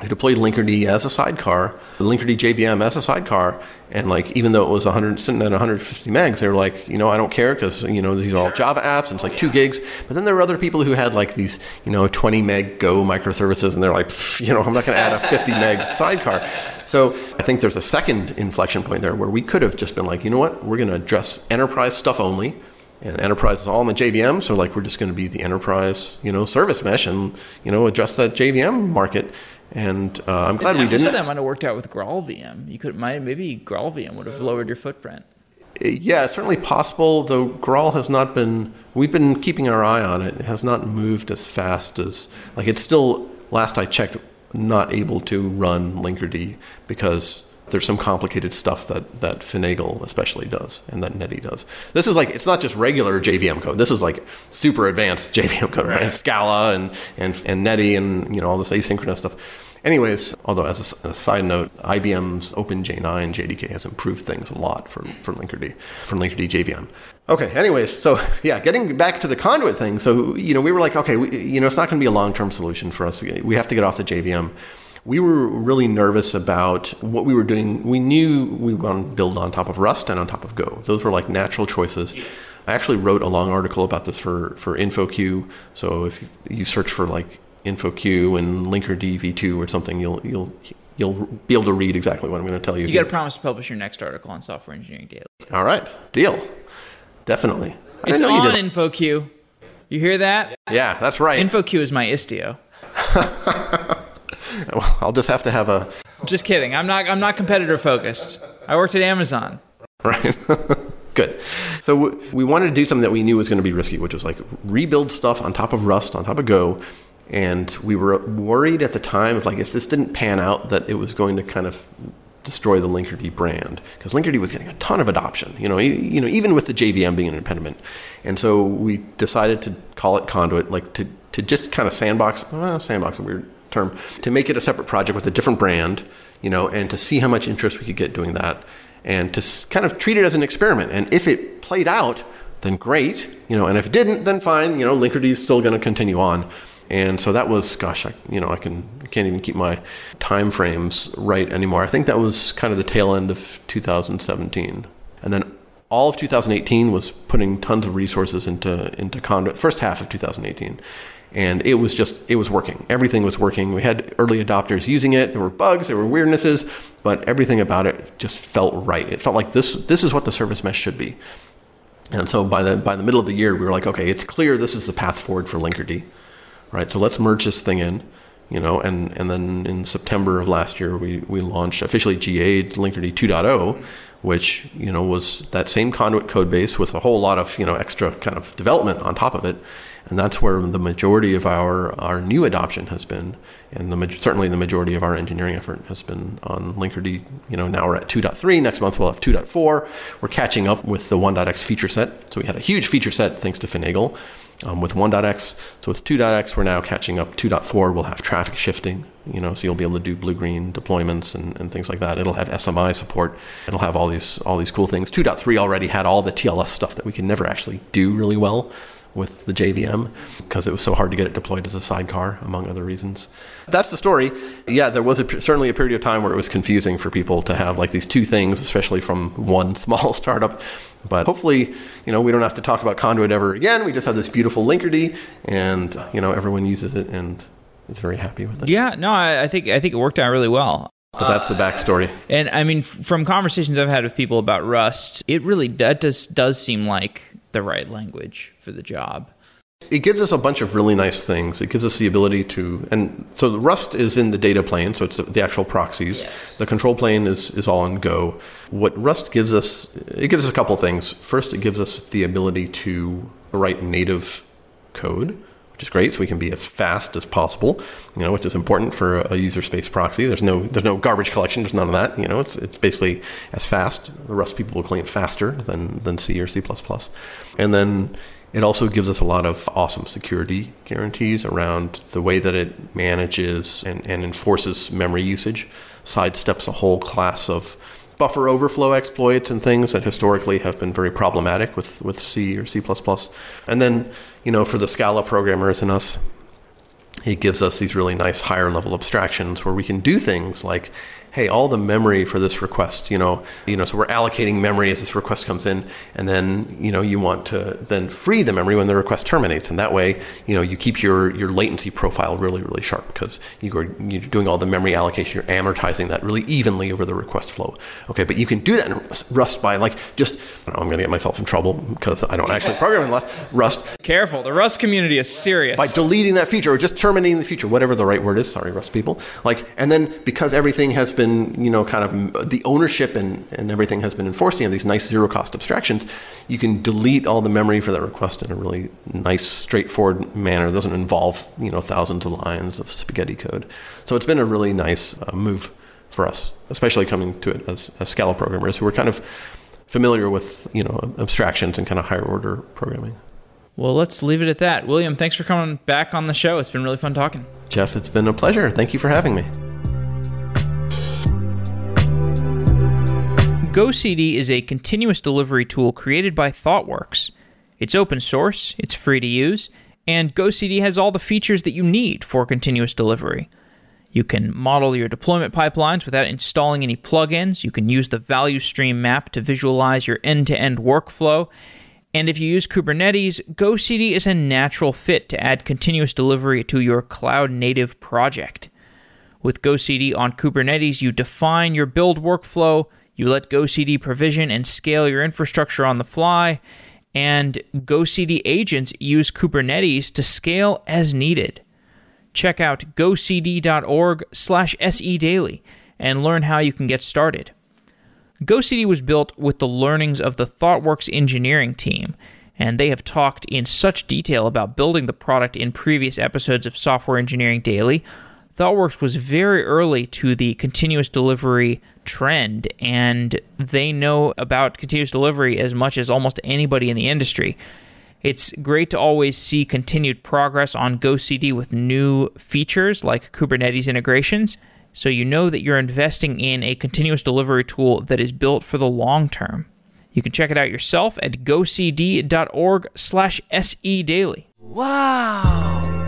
who deployed Linkerd as a sidecar, Linkerd JVM as a sidecar, and like even though it was 100 sitting at 150 megs, they were like, you know, I don't care because you know these are all Java apps and it's like two gigs. But then there were other people who had like these, you know, 20 meg Go microservices, and they're like, you know, I'm not going to add a 50 meg sidecar. So I think there's a second inflection point there where we could have just been like, you know what, we're going to address enterprise stuff only and enterprise is all in the JVM. So like we're just going to be the enterprise, you know, service mesh and you know adjust that JVM market. And uh, I'm glad we didn't. that might have worked out with Graal VM. You could might maybe Graal VM would have lowered your footprint. Yeah, it's certainly possible, though Graal has not been, we've been keeping our eye on it. It has not moved as fast as, like, it's still, last I checked, not able to run Linkerd because there's some complicated stuff that, that Finagle especially does and that Netty does. This is like, it's not just regular JVM code. This is like super advanced JVM code, right? And Scala and, and, and Netty and, you know, all this asynchronous stuff. Anyways, although as a side note, IBM's OpenJ9 JDK has improved things a lot for, for Linkerd, for Linkerd JVM. Okay, anyways, so yeah, getting back to the conduit thing. So, you know, we were like, okay, we, you know, it's not going to be a long term solution for us. We have to get off the JVM. We were really nervous about what we were doing. We knew we wanted to build on top of Rust and on top of Go. Those were like natural choices. I actually wrote a long article about this for, for InfoQ. So if you search for like InfoQ and Linkerd v2 or something, you'll you'll you'll be able to read exactly what I'm going to tell you. You got to promise to publish your next article on Software Engineering Daily. All right, deal. Definitely. I It's didn't you on. InfoQ. You hear that? Yeah, that's right. InfoQ is my Istio. Well, I'll just have to have a Just kidding. I'm not. I'm not competitor focused. I worked at Amazon. right. Good. So w- we wanted to do something that we knew was going to be risky, which was like rebuild stuff on top of Rust, on top of Go, and we were worried at the time of like if this didn't pan out that it was going to kind of destroy the Linkerd brand because Linkerd was getting a ton of adoption. You know, e- you know, even with the JVM being an impediment, and so we decided to call it Conduit, like to to just kind of sandbox. Well, sandbox a weird term to make it a separate project with a different brand. You know, and to see how much interest we could get doing that, and to kind of treat it as an experiment. And if it played out, then great. You know, and if it didn't, then fine. You know, Linkerd is still going to continue on. And so that was, gosh, I, you know, I can can't even keep my time frames right anymore. I think that was kind of the tail end of 2017, and then all of 2018 was putting tons of resources into into Conduit. First half of 2018, and it was just it was working. Everything was working. We had early adopters using it. There were bugs, there were weirdnesses, but everything about it just felt right. It felt like this this is what the service mesh should be. And so by the by the middle of the year, we were like, okay, it's clear this is the path forward for Linkerd, right? So let's merge this thing in, you know. And and then in September of last year, we we launched officially GA'd Linkerd 2.0, which you know was that same conduit code base with a whole lot of you know extra kind of development on top of it. And that's where the majority of our, our new adoption has been, and the certainly the majority of our engineering effort has been on Linkerd. You know, now we're at 2.3. Next month we'll have 2.4. We're catching up with the 1.x feature set. So we had a huge feature set thanks to Finagle um, with 1.x. So with 2.x, we're now catching up. 2.4 will have traffic shifting. You know, so you'll be able to do blue-green deployments and, and things like that. It'll have SMI support. It'll have all these all these cool things. 2.3 already had all the TLS stuff that we can never actually do really well with the JVM because it was so hard to get it deployed as a sidecar, among other reasons. That's the story. Yeah, there was a, certainly a period of time where it was confusing for people to have like these two things, especially from one small startup. But hopefully, you know, we don't have to talk about Conduit ever again. We just have this beautiful Linkerd, and you know, everyone uses it and is very happy with it. Yeah, no, I, I think I think it worked out really well. But that's the backstory. And I mean, from conversations I've had with people about Rust, it really that does does seem like the right language for the job. It gives us a bunch of really nice things. It gives us the ability to, and so the Rust is in the data plane, so it's the actual proxies. Yes. The control plane is, is all in Go. What Rust gives us, it gives us a couple things. First, it gives us the ability to write native code, which is great, so we can be as fast as possible. You know, which is important for a user space proxy. There's no there's no garbage collection. There's none of that. You know, it's it's basically as fast. The Rust people will claim faster than than C or C++. And then it also gives us a lot of awesome security guarantees around the way that it manages and, and enforces memory usage, sidesteps a whole class of buffer overflow exploits and things that historically have been very problematic with, with C or C++. And then, you know, for the Scala programmers and us, it gives us these really nice higher level abstractions where we can do things like hey, all the memory for this request, you know, you know, so we're allocating memory as this request comes in, and then you know you want to then free the memory when the request terminates, and that way you know you keep your your latency profile really really sharp because you are you're doing all the memory allocation, you're amortizing that really evenly over the request flow. Okay, but you can do that in Rust by like just know, I'm going to get myself in trouble because I don't actually program in Rust. Rust. Careful, the Rust community is serious. By deleting that feature or just terminating the feature, whatever the right word is. Sorry, Rust people. Like, and then because everything has been, you know, kind of the ownership and, and everything has been enforced, you have these nice zero cost abstractions. You can delete all the memory for that request in a really nice, straightforward manner. It doesn't involve, you know, thousands of lines of spaghetti code. So it's been a really nice uh, move for us, especially coming to it as, as Scala programmers who are kind of familiar with, you know, abstractions and kind of higher order programming. Well, let's leave it at that. William, thanks for coming back on the show. It's been really fun talking. Jeff, it's been a pleasure. Thank you for having me. GoCD is a continuous delivery tool created by ThoughtWorks. It's open source, it's free to use, and GoCD has all the features that you need for continuous delivery. You can model your deployment pipelines without installing any plugins. You can use the value stream map to visualize your end to end workflow. And if you use Kubernetes, GoCD is a natural fit to add continuous delivery to your cloud native project. With GoCD on Kubernetes, you define your build workflow, you let GoCD provision and scale your infrastructure on the fly, and GoCD agents use Kubernetes to scale as needed. Check out gocd.org slash sedaily and learn how you can get started. GoCD was built with the learnings of the ThoughtWorks engineering team, and they have talked in such detail about building the product in previous episodes of Software Engineering Daily. ThoughtWorks was very early to the continuous delivery trend, and they know about continuous delivery as much as almost anybody in the industry. It's great to always see continued progress on GoCD with new features like Kubernetes integrations, so you know that you're investing in a continuous delivery tool that is built for the long term. You can check it out yourself at gocd.org/sedaily. Wow.